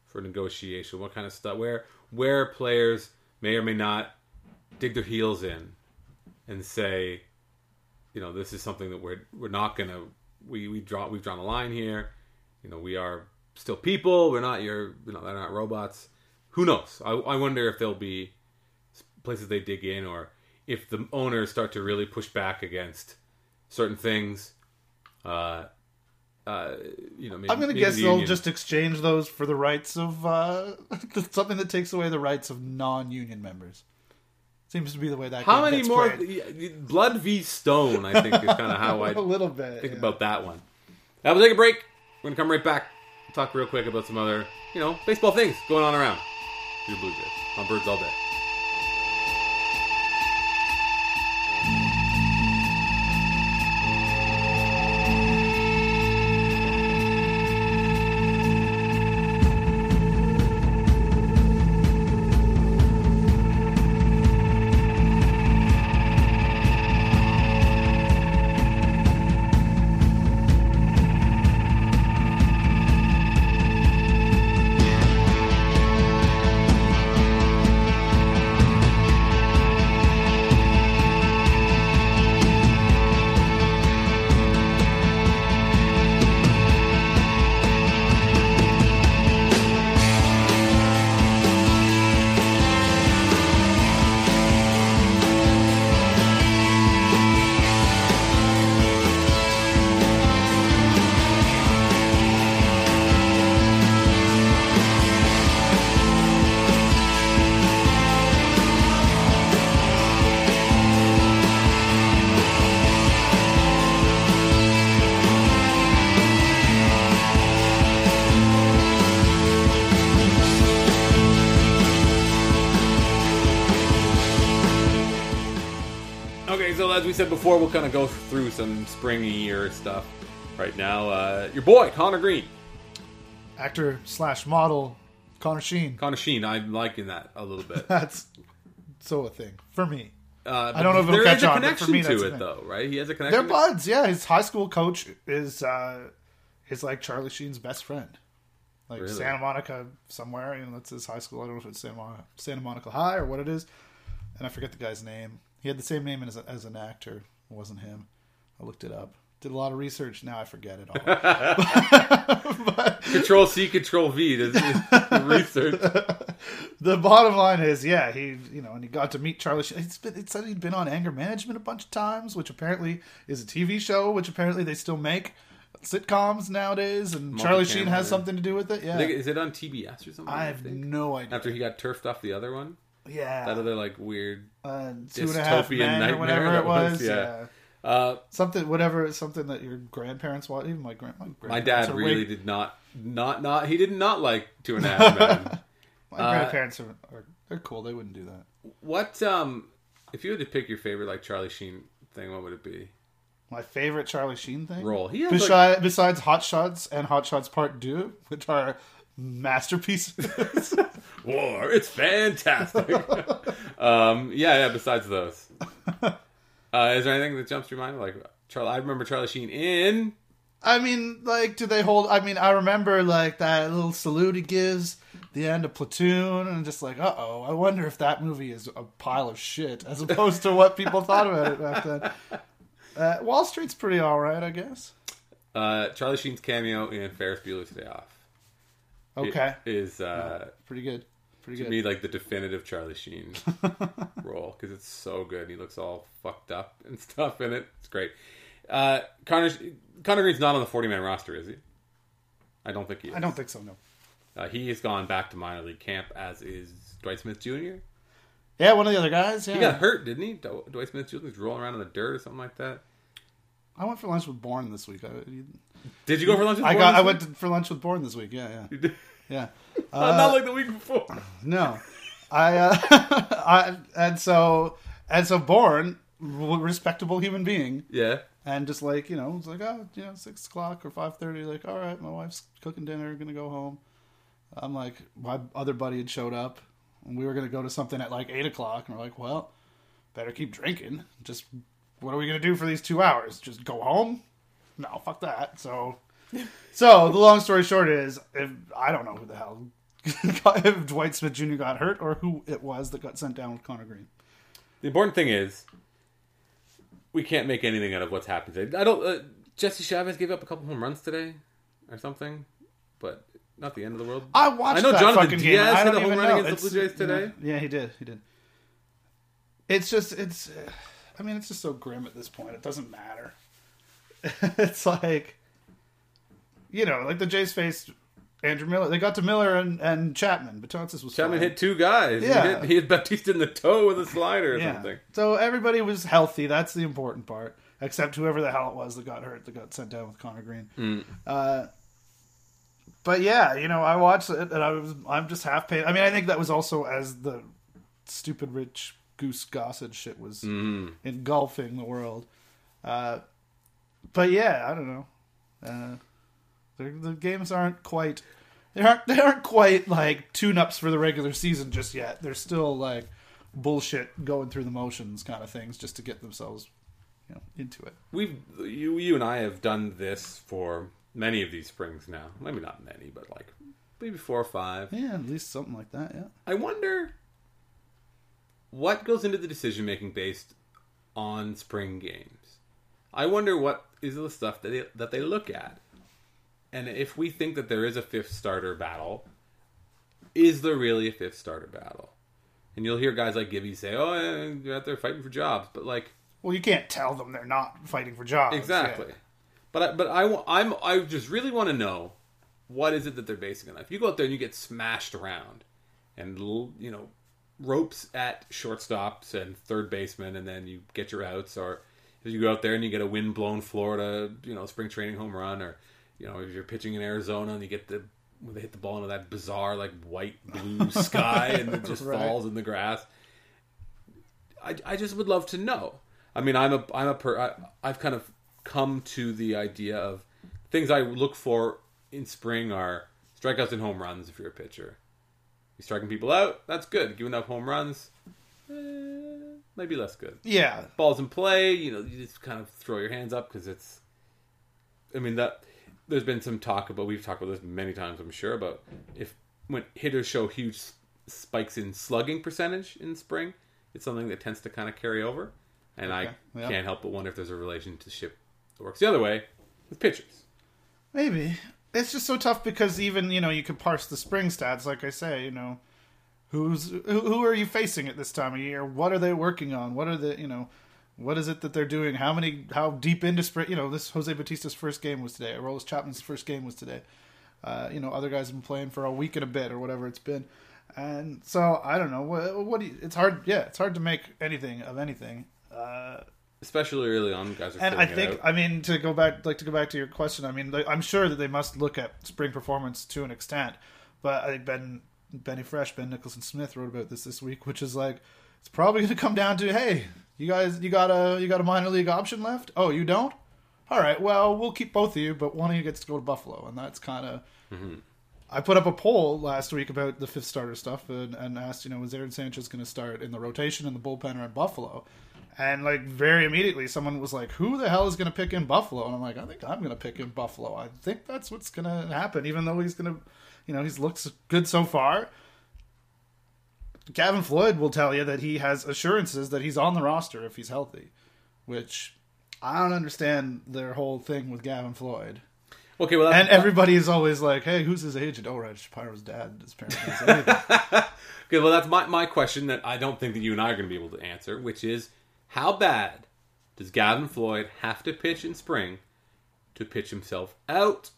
for negotiation, what kind of stuff, where where players may or may not dig their heels in and say, you know, this is something that we're we're not gonna we we draw we've drawn a line here. You know, we are still people. We're not your you know they're not robots. Who knows? I, I wonder if there'll be places they dig in or if the owners start to really push back against certain things. Uh, uh, you know, maybe, I'm going to guess the they'll union. just exchange those for the rights of uh, something that takes away the rights of non-union members. Seems to be the way that. How many more? Played. Blood v Stone, I think, is kind of how I a little bit think yeah. about that one. Now we'll take a break. We're gonna come right back. Talk real quick about some other, you know, baseball things going on around. Your Blue Jays on Birds all day. Before, we'll kind of go through some springy year stuff right now. Uh, your boy Conner Greene, actor slash model Connor Sheen. Connor Sheen, I'm liking that a little bit. that's so a thing for me. Uh, I don't know if there catch is a on, connection me, to it, though, right? He has a connection. They're buds, yeah. His high school coach is uh is like Charlie Sheen's best friend. Like Really? Santa Monica somewhere, you know, that's his high school. I don't know if it's Santa Monica, Santa Monica High or what it is. And I forget the guy's name. He had the same name as, as an actor. It wasn't him. I looked it up. Did a lot of research. Now I forget it all. Control C, Control V. This is research. the bottom line is, yeah, he, you know, and he got to meet Charlie. Sheen. It's been, it said he'd been on Anger Management a bunch of times, which apparently is a TV show, which apparently they still make sitcoms nowadays, and Charlie Sheen has something to do with it. Yeah, Is it on TBS or something? I have no idea. After he got turfed off the other one, yeah, that other like weird. uh, two and a half dystopian men or nightmare whatever that it was. was, yeah. yeah. Uh, something, whatever, something that your grandparents watched. Even my grand, my, my dad really did not, not, not. He did not like Two and a Half Men. My uh, grandparents are, are they're cool. They wouldn't do that. what um, if you had to pick your favorite like Charlie Sheen thing, what would it be? My favorite Charlie Sheen thing. Role. He has like, Besides, besides Hot Shots and Hot Shots Part Two, which are masterpieces. war. It's fantastic. um, yeah, yeah. Besides those, uh, is there anything that jumps to your mind? Like Charlie, I remember Charlie Sheen in. I mean, like, do they hold? I mean, I remember like that little salute he gives the end of Platoon, and just like, uh oh, I wonder if that movie is a pile of shit as opposed to what people thought about it back then. Uh, Wall Street's pretty all right, I guess. Uh, Charlie Sheen's cameo in Ferris Bueller's Day Off. Okay, is uh, pretty good, pretty to good. me like the definitive Charlie Sheen role because it's so good. He looks all fucked up and stuff in it. It's great. Uh, Connor Conner Greene's not on the forty man roster, is he? I don't think he is. I don't think so. No. Uh, he has gone back to minor league camp, as is Dwight Smith Jr. Yeah, one of the other guys. Yeah, He got hurt, didn't he? Dw- Dwight Smith Jr. was rolling around in the dirt or something like that. I went for lunch with Bourne this week. I, Did you go for lunch? With I Bourne got. this I week? went to, for lunch with Bourne this week. Yeah, yeah, You did? Yeah. Uh, not like the week before. No, I, uh, I and so and so born respectable human being, Yeah. and just like you know, it's like oh, you know, six o'clock or five thirty. Like, all right, my wife's cooking dinner, gonna go home. I'm like, my other buddy had showed up, and we were gonna go to something at like eight o'clock, and we're like, well, better keep drinking. Just what are we gonna do for these two hours? Just go home? No, fuck that. So, so the long story short is, if I don't know who the hell. if Dwight Smith Jr. got hurt or who it was that got sent down with Conner Greene. The important thing is, we can't make anything out of what's happened today. I don't. Uh, Jesse Chavez gave up a couple home runs today, or something, but not the end of the world. I watched I know that Jonathan fucking Diaz game. I hit a home run know. against the Blue Jays today. Yeah, he did. He did. It's just it's. I mean, it's just so grim at this point. It doesn't matter. it's like, you know, like the Jays faced Andrew Miller. They got to Miller and, and Chapman. Betances was Chapman fine. hit two guys. Yeah. He hit, he hit Bautista in the toe with a slider or Yeah. something. So everybody was healthy. That's the important part. Except whoever the hell it was that got hurt, that got sent down with Conner Greene. Mm. Uh, but yeah, you know, I watched it and I was, I'm just half paid. I mean, I think that was also as the stupid rich goose gossage shit was Mm. engulfing the world. Uh, but yeah, I don't know. Uh, the, the games aren't quite they aren't they aren't quite like tune-ups for the regular season just yet. They're still like bullshit going through the motions kind of things just to get themselves you know into it. We've you you and I have done this for many of these springs now. Maybe not many, but like maybe four or five. Yeah, at least something like that. Yeah. I wonder what goes into the decision making based on spring games. I wonder what is the stuff that they, that they look at, and if we think that there is a fifth starter battle, is there really a fifth starter battle? And you'll hear guys like Gibby say, "Oh, you're out there fighting for jobs," but like Well, you can't tell them they're not fighting for jobs. exactly. Yeah. But I, but I I'm I just really want to know what is it that they're basing it on. If you go out there and you get smashed around, and you know ropes at shortstops and third baseman, and then you get your outs, or if you go out there and you get a wind blown Florida, you know spring training home run, or you know if you're pitching in Arizona and you get the when they hit the ball into that bizarre like white blue sky and it just Right. falls in the grass. I, I just would love to know. I mean, I'm a I'm a per, I, I've kind of come to the idea of things I look for in spring are strikeouts and home runs. If you're a pitcher, you're striking people out. That's good. Giving up home runs, eh, maybe less good. Yeah, balls in play. You know, you just kind of throw your hands up because it's. I mean that there's been some talk about we've talked about this many times. I'm sure about if when hitters show huge spikes in slugging percentage in spring, it's something that tends to kind of carry over. And okay. I can't help but wonder if there's a relationship that works the other way with pitchers. Maybe it's just so tough because even you know you could parse the spring stats. Like I say, you know, who's who, who are you facing at this time of year? What are they working on? What are the you know what is it that they're doing? How many? How deep into spring? You know, this Jose Bautista's first game was today. Aroldis Chapman's first game was today. Uh, you know, other guys have been playing for a week and a bit or whatever it's been. And so I don't know what. What do you, it's hard. Yeah, it's hard to make anything of anything. Uh, Especially early on, guys are. And I think, I mean, to go back, like to go back to your question. I mean, I'm sure that they must look at spring performance to an extent, but I think Ben Benny Fresh, Ben Nicholson Smith wrote about this this week, which is like it's probably going to come down to hey, you guys, you got a you got a minor league option left? Oh, you don't? All right, well, we'll keep both of you, but one of you gets to go to Buffalo, and that's kind of. Mm-hmm. I put up a poll last week about the fifth starter stuff and, and asked, you know, was Aaron Sanchez going to start in the rotation in the bullpen or in Buffalo? And like very immediately, someone was like, "Who the hell is going to pick in Buffalo?" And I'm like, "I think I'm going to pick in Buffalo. I think that's what's going to happen." Even though he's going to, you know, he's looks good so far. Gavin Floyd will tell you that he has assurances that he's on the roster if he's healthy, which I don't understand their whole thing with Gavin Floyd. Okay, well, and everybody is always like, "Hey, who's his agent?" Oh, Reg Shapiro's dad. His parents. okay, well, that's my my question that I don't think that you and I are going to be able to answer, which is, how bad does Gavin Floyd have to pitch in spring to pitch himself out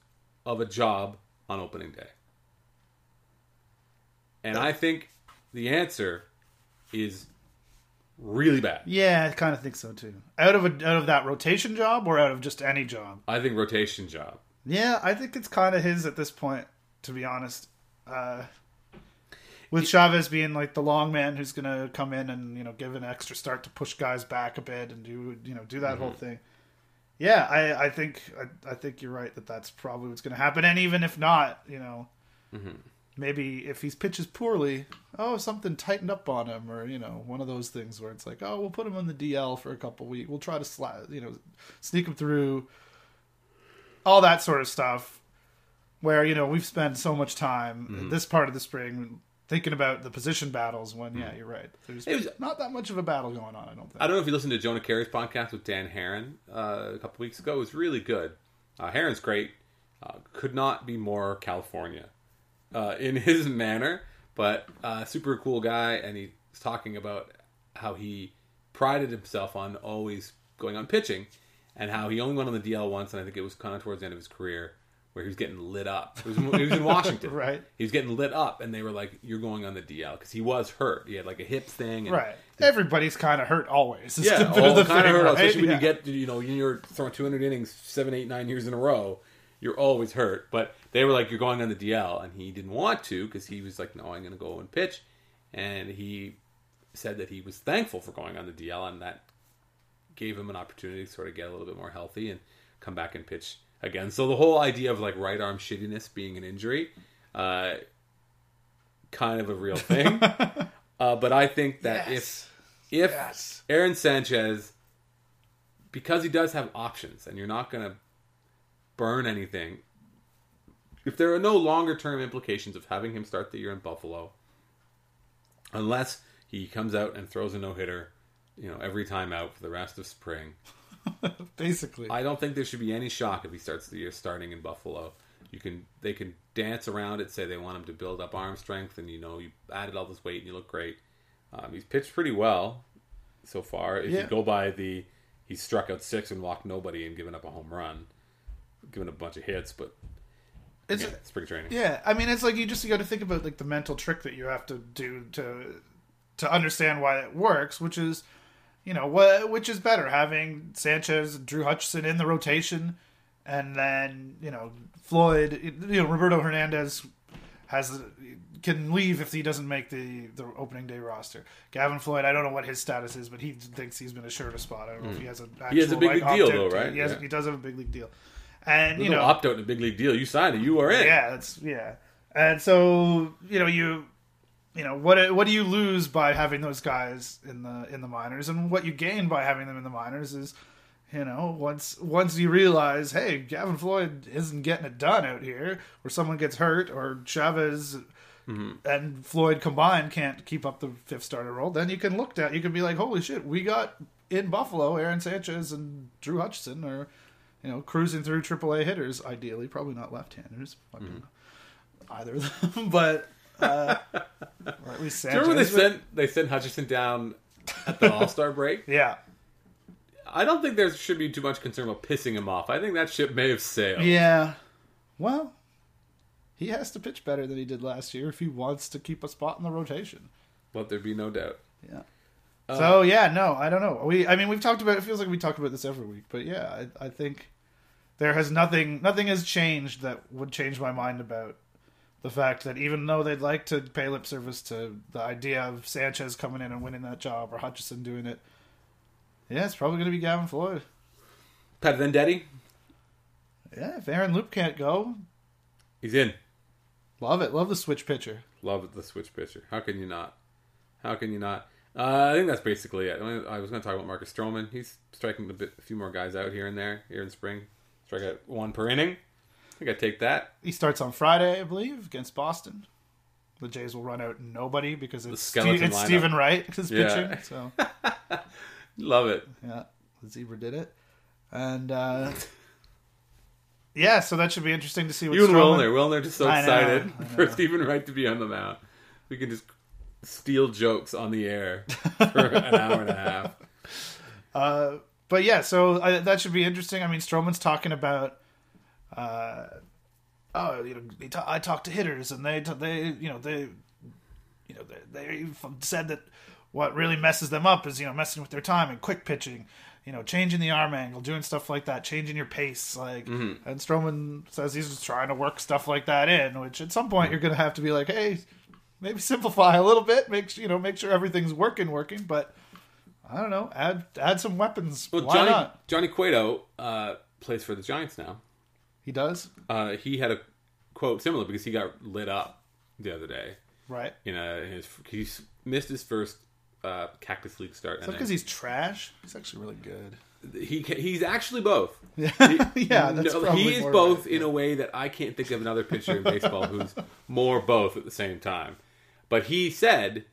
of a job on opening day? And I think the answer is really bad. Yeah, I kind of think so too. Out of a, out of that rotation job or out of just any job? I think rotation job. Yeah, I think it's kind of his at this point, to be honest. Uh, with Chavez being like the long man who's going to come in and you know give an extra start to push guys back a bit and do you know do that mm-hmm. whole thing. Yeah, I I think I, I think you're right that that's probably what's going to happen. And even if not, you know, mm-hmm maybe if he pitches poorly, oh, something tightened up on him, or you know, one of those things where it's like, oh, we'll put him on the DL for a couple weeks. We'll try to slide, you know, sneak him through, all that sort of stuff. Where you know we've spent so much time mm-hmm. this part of the spring thinking about the position battles. When yeah, mm-hmm. you're right. There's was, not that much of a battle going on. I don't think. I don't know if you listened to Jonah Keri's podcast with Dan Haren uh, a couple weeks ago. It was really good. Uh, Haren's great. Uh, could not be more California uh, in his manner, but uh, super cool guy, and he's talking about how he prided himself on always going on pitching, and how he only went on the DL once, and I think it was kind of towards the end of his career where he was getting lit up. It was, he was in Washington, right? He was getting lit up, and they were like, "You're going on the DL" because he was hurt. He had like a hip thing, and right? Everybody's kind of hurt always. It's yeah, all kind of hurt, right? especially yeah. when you get you know you're throwing 200 innings seven, eight, nine years in a row. You're always hurt, but they were like, "You're going on the DL," and he didn't want to because he was like, "No, I'm going to go and pitch," and he said that he was thankful for going on the DL, and that gave him an opportunity to sort of get a little bit more healthy and come back and pitch again. So the whole idea of like right arm shittiness being an injury, uh, kind of a real thing. uh, but I think that yes. if if yes. Aaron Sanchez, because he does have options, and you're not going to burn anything if there are no longer term implications of having him start the year in Buffalo, unless he comes out and throws a no hitter, you know, every time out for the rest of spring. Basically, I don't think there should be any shock if he starts the year starting in Buffalo. You can they can dance around it, say they want him to build up arm strength, and you know you added all this weight and you look great. Um, he's pitched pretty well so far. If yeah. you go by the, he struck out six and walked nobody and given up a home run, given a bunch of hits, but it's, yeah, spring training. Yeah, I mean, it's like you just got to think about like the mental trick that you have to do to to understand why it works, which is, you know, what which is better having Sanchez, Drew Hutchison in the rotation, and then you know Floyd, you know Roberto Hernandez has can leave if he doesn't make the the opening day roster. Gavin Floyd, I don't know what his status is, but he thinks he's been assured a spot. I don't know if he has a actual, Hmm. He has a big like, deal, though, right? He, has, Yeah. he does have a big league deal, and There's you no know, opt out in a big league deal. You signed it. You are in. yeah, that's yeah. And so you know you you know what what do you lose by having those guys in the in the minors, and what you gain by having them in the minors is you know once once you realize hey Gavin Floyd isn't getting it done out here, or someone gets hurt, or Chavez. Mm-hmm. And Floyd combined can't keep up the fifth starter role. Then you can look at you can be like, holy shit, we got in Buffalo Aaron Sanchez and Drew Hutchison, or you know, cruising through AAA hitters. Ideally, probably not left-handers. Fucking either of them, but uh, or at least Do you remember they but- sent they sent Hutchison down at the All Star break? yeah, I don't think there should be too much concern about pissing him off. I think that ship may have sailed. yeah. Well, he has to pitch better than he did last year if he wants to keep a spot in the rotation. Let there be no doubt. Yeah. So uh, yeah, no, I don't know. We, I mean, we've talked about. It feels like we talk about this every week, but yeah, I, I think there has nothing. Nothing has changed that would change my mind about the fact that even though they'd like to pay lip service to the idea of Sanchez coming in and winning that job or Hutchison doing it, yeah, it's probably going to be Gavin Floyd. Pat Venditte, Yeah, if Aaron Loup can't go, he's in. love it. Love the switch pitcher. Love the switch pitcher. How can you not? How can you not? Uh, I think that's basically it. I was going to talk about Marcus Stroman. He's striking a bit, a few more guys out here and there here in spring. Strike out one per inning. I think I take that. He starts on Friday, I believe, against Boston. The Jays will run out nobody because it's, Ste- it's lineup. Steven Wright is Yeah. pitching. So Love it. yeah, the zebra did it, and uh, yeah, so that should be interesting to see what You and Stroman- Wilner. Wilner just so I know, excited for. Steven Wright to be on the mound. We can just steal jokes on the air for an hour and a half. Uh, but yeah, so uh, that should be interesting. I mean, Stroman's talking about, uh, oh, you know, ta- I talked to hitters, and they, t- they, you know, they, you know, they, they said that what really messes them up is you know messing with their time and quick pitching, you know, changing the arm angle, doing stuff like that, changing your pace, like. And Stroman says he's just trying to work stuff like that in, which at some point you're going to have to be like, hey, maybe simplify a little bit, make you know, make sure everything's working, working, but. I don't know. Add add some weapons. Well, Why Johnny not? Johnny Cueto uh, plays for the Giants now. He does. Uh, he had a quote similar because he got lit up the other day. Right. In a, his he missed his first uh, Cactus League start. Is that because he's trash? He's actually really good. he he's actually both. Yeah, yeah. That's No, he is both right. in a way that I can't think of another pitcher in baseball who's more both at the same time. But he said,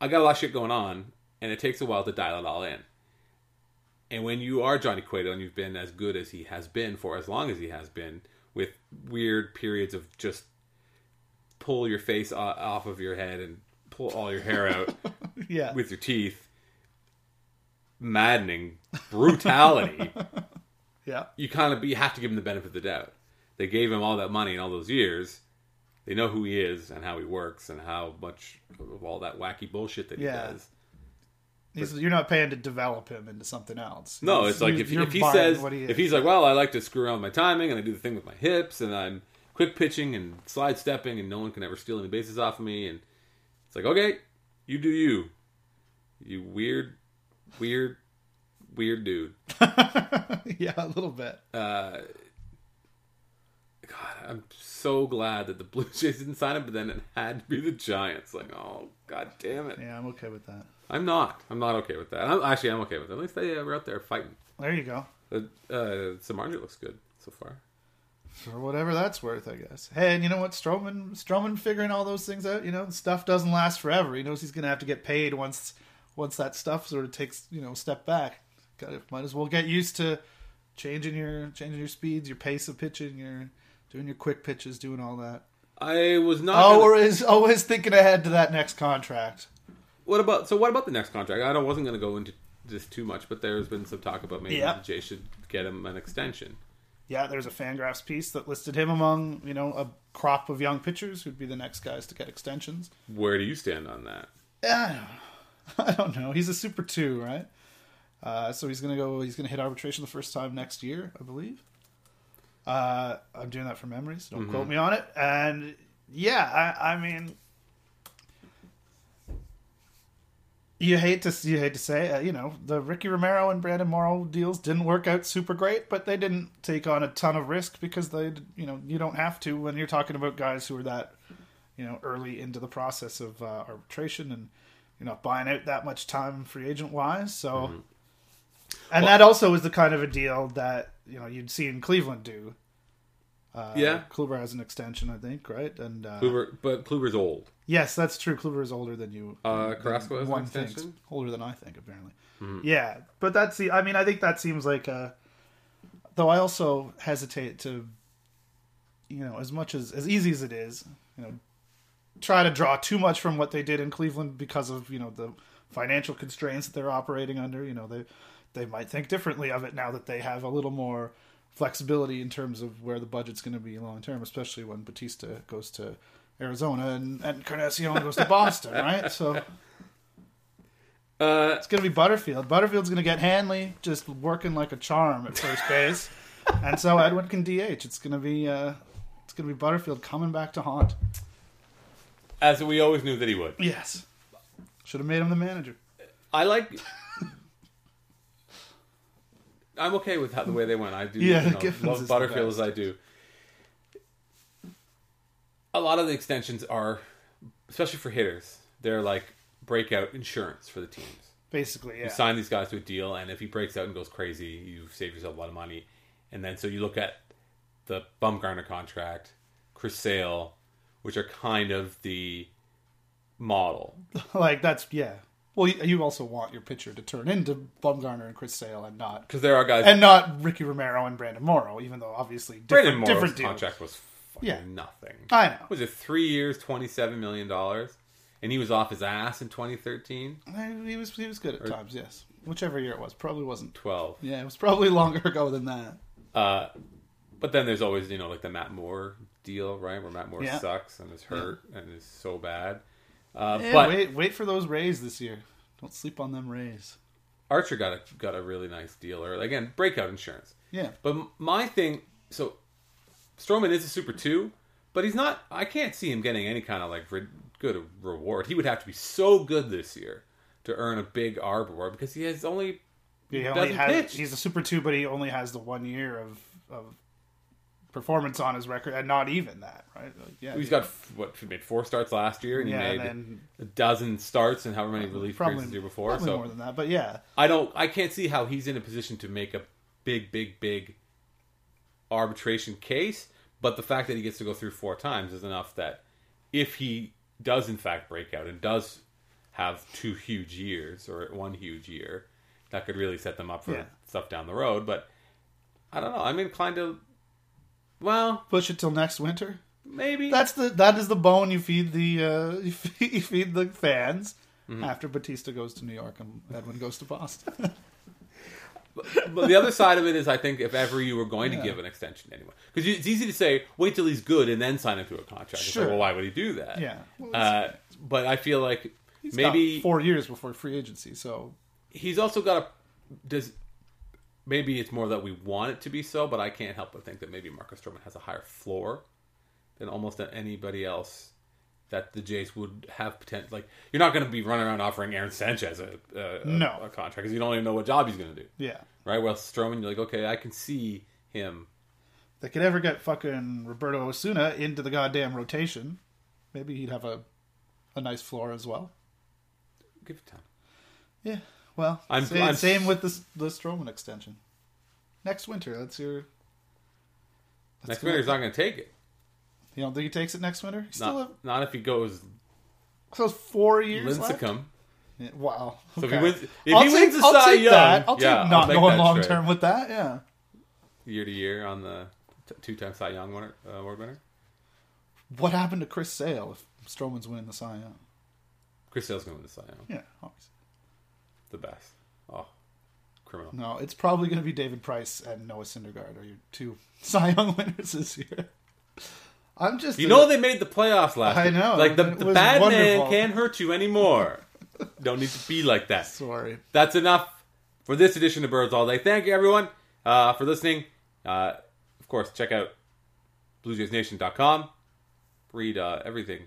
"I got a lot of shit going on, and it takes a while to dial it all in." And when you are Johnny Cueto and you've been as good as he has been for as long as he has been, with weird periods of just pull your face off of your head and pull all your hair out Yeah. with your teeth, maddening brutality yeah. you kind of you have to give him the benefit of the doubt. They gave him all that money in all those years. They know who he is and how he works and how much of all that wacky bullshit that Yeah. he does. He's, you're not paying to develop him into something else. No, He's- it's like if, if he says he if he's like, well, I like to screw around with my timing and I do the thing with my hips and I'm quick pitching and slide stepping and no one can ever steal any bases off of me and it's like, okay, you do you, you weird, weird, weird dude. yeah, a little bit. uh, God, I'm so glad that the Blue Jays didn't sign him, but then it had to be the Giants. Like, oh, god damn it. Yeah, I'm okay with that. I'm not. I'm not okay with that. I'm, actually, I'm okay with it. At least they uh, were out there fighting. There you go. Uh, uh, Samardzija looks good so far. For whatever that's worth, I guess. Hey, and you know what? Stroman, Stroman figuring all those things out. You know, stuff doesn't last forever. He knows he's going to have to get paid once, once that stuff sort of takes you know a step back. Got to, might as well get used to changing your changing your speeds, your pace of pitching, your doing your quick pitches, doing all that. I was not. Oh, gonna- or is always thinking ahead to that next contract. what about? So, what about the next contract? I don't, wasn't going to go into this too much, but there's been some talk about maybe Jays should get him an extension. Yeah, there's a Fangraphs piece that listed him among you know a crop of young pitchers who'd be the next guys to get extensions. Where do you stand on that? Yeah, I don't know. He's a super two, right? Uh, so he's gonna go. He's gonna hit arbitration the first time next year, I believe. Uh, I'm doing that from memories. don't quote me on it. And yeah, I, I mean, you hate to you hate to say, uh, you know, the Ricky Romero and Brandon Morrow deals didn't work out super great, but they didn't take on a ton of risk because they, you know, you don't have to when you're talking about guys who are that, you know, early into the process of uh, arbitration and you're not buying out that much time free agent wise. So, mm-hmm. and well, that also is the kind of a deal that you know you'd see in Cleveland do. Uh, yeah, Kluber has an extension, I think, right? And uh, Kluber, but Kluber's old. Yes, that's true. Kluber is older than you. Uh, Carrasco has one an extension. Thinks. Older than I think, apparently. Mm-hmm. Yeah, but that's the. I mean, I think that seems like a. Though I also hesitate to, you know, as much as as easy as it is, you know, try to draw too much from what they did in Cleveland because of you know the financial constraints that they're operating under. You know, they they might think differently of it now that they have a little more flexibility in terms of where the budget's going to be long term, especially when Bautista goes to Arizona and, and Encarnacion goes to Boston, right? So uh, it's going to be Butterfield. Butterfield's going to get Hanley just working like a charm at first base, and so Edwin can DH. It's going to be uh, it's going to be Butterfield coming back to haunt. As we always knew that he would. Yes, should have made him the manager. I like I'm okay with how the way they went. I do yeah, you know, love Butterfield as I do. A lot of the extensions are, especially for hitters, they're like breakout insurance for the teams. Basically, yeah. You sign these guys to a deal, and if he breaks out and goes crazy, you save yourself a lot of money. And then so you look at the Bumgarner contract, Chris Sale, which are kind of the model. like that's yeah. Well, you also want your pitcher to turn into Bumgarner and Chris Sale and not because there are guys and not Ricky Romero and Brandon Morrow, even though obviously different, Brandon Morrow's different contract was yeah. nothing. I know. Was it three years, twenty seven million dollars, and he was off his ass in twenty thirteen? He was he was good at or, times, yes. Whichever year it was, probably wasn't twelve. Yeah, it was probably longer ago than that. Uh, but then there's always you know like the Matt Moore deal, right? Where Matt Moore yeah. sucks and is hurt yeah. and is so bad. Uh, yeah, but wait, wait for those Rays this year. Don't sleep on them Rays. Archer got a got a really nice deal, or again breakout insurance. Yeah. But my thing, so Stroman is a super two, but he's not. I can't see him getting any kind of like re- good reward. He would have to be so good this year to earn a big ARB award because he has only. Yeah, he only has, he's a super two, but he only has the one year of of performance on his record, and not even that, right? Like, yeah, he's got what he made four starts last year, and yeah, he made and a dozen starts, and however many relief appearances the year before. Probably so more than that, but yeah, I don't, I can't see how he's in a position to make a big, big, big arbitration case. But the fact that he gets to go through four times is enough that if he does in fact break out and does have two huge years or one huge year, that could really set them up for yeah. stuff down the road. But I don't know. I'm inclined to well, push it till next winter. Maybe that's the that is the bone you feed the uh, you, feed, you feed the fans mm-hmm. after Bautista goes to New York and Edwin goes to Boston. but, the other side of it is, I think if ever you were going yeah. to give an extension anyway, because it's easy to say wait till he's good and then sign him to a contract. Sure. Like, well, why would he do that? Yeah. Well, uh, but I feel like maybe four years before free agency, so he's also got a does maybe it's more that we want it to be so, but I can't help but think that maybe Marcus Stroman has a higher floor than almost anybody else that the Jays would have potential. Like you're not going to be running around offering Aaron Sanchez a, a, no. a contract because you don't even know what job he's going to do. Yeah, right. Well, Stroman, you're like, okay, I can see him. They could ever get fucking Roberto Osuna into the goddamn rotation. Maybe he'd have a a nice floor as well. Give it time. Yeah. Well, I'm, same, I'm, same with the the Stroman extension. Next winter, that's your. That's next winter, he's not going to take it. You don't think he takes it next winter? He's not, still a, not if he goes. So four years. Lincecum. Yeah, wow. So if he wins, if I'll he take, wins the I'll Cy Young, that. I'll yeah, take not going long term with that. Yeah. Year to year on the t- two-time Cy Young winner, uh, award winner. What happened to Chris Sale if Stroman's winning the Cy Young? Chris Sale's going to win the Cy Young. Yeah, obviously the best. Oh, criminal. No, it's probably going to be David Price and Noah Syndergaard are your two Cy Young winners this year. I'm just. You a, know they made the playoffs last. I year. know. Like the, the bad wonderful. man can't hurt you anymore. Don't need to be like that. Sorry. That's enough for this edition of Birds All Day. Thank you everyone uh, for listening. Uh, of course, check out BlueJaysNation.com read uh, everything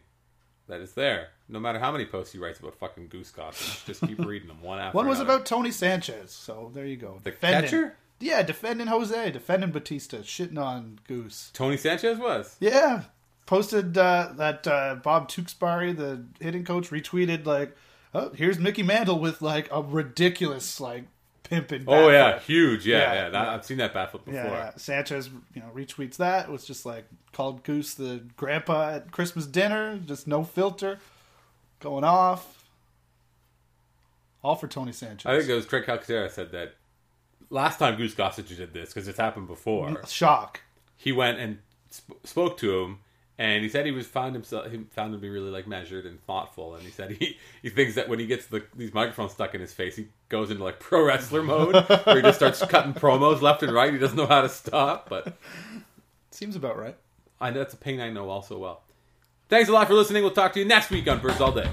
that is there. No matter how many posts he writes about fucking goose gossage, just keep reading them one after. One was another. about Tony Sanchez, so there you go. the Defending- catcher. Yeah, defending Jose, defending Bautista, shitting on Goose. Tony Sanchez was. Yeah, posted uh, that uh, Bob Tewksbury, the hitting coach, retweeted like, "Oh, here's Mickey Mantle with like a ridiculous like pimping." Oh yeah, flip." huge. Yeah, Yeah, yeah. that-. I've seen that bat flip before. Yeah, yeah. Sanchez, you know, retweets that. It was just like called Goose the grandpa at Christmas dinner, just no filter, going off. All for Tony Sanchez. I think it was Craig Calcaterra said that last time Goose Gossage did this because it's happened before. Shock. He went and sp- spoke to him, and he said he was found himself he found him to be really like measured and thoughtful. And he said he he thinks that when he gets the these microphones stuck in his face, he goes into like pro wrestler mode where he just starts cutting promos left and right. He doesn't know how to stop, but Seems about right. I know that's a pain I know also well. Thanks a lot for listening. We'll talk to you next week on Birds All Day.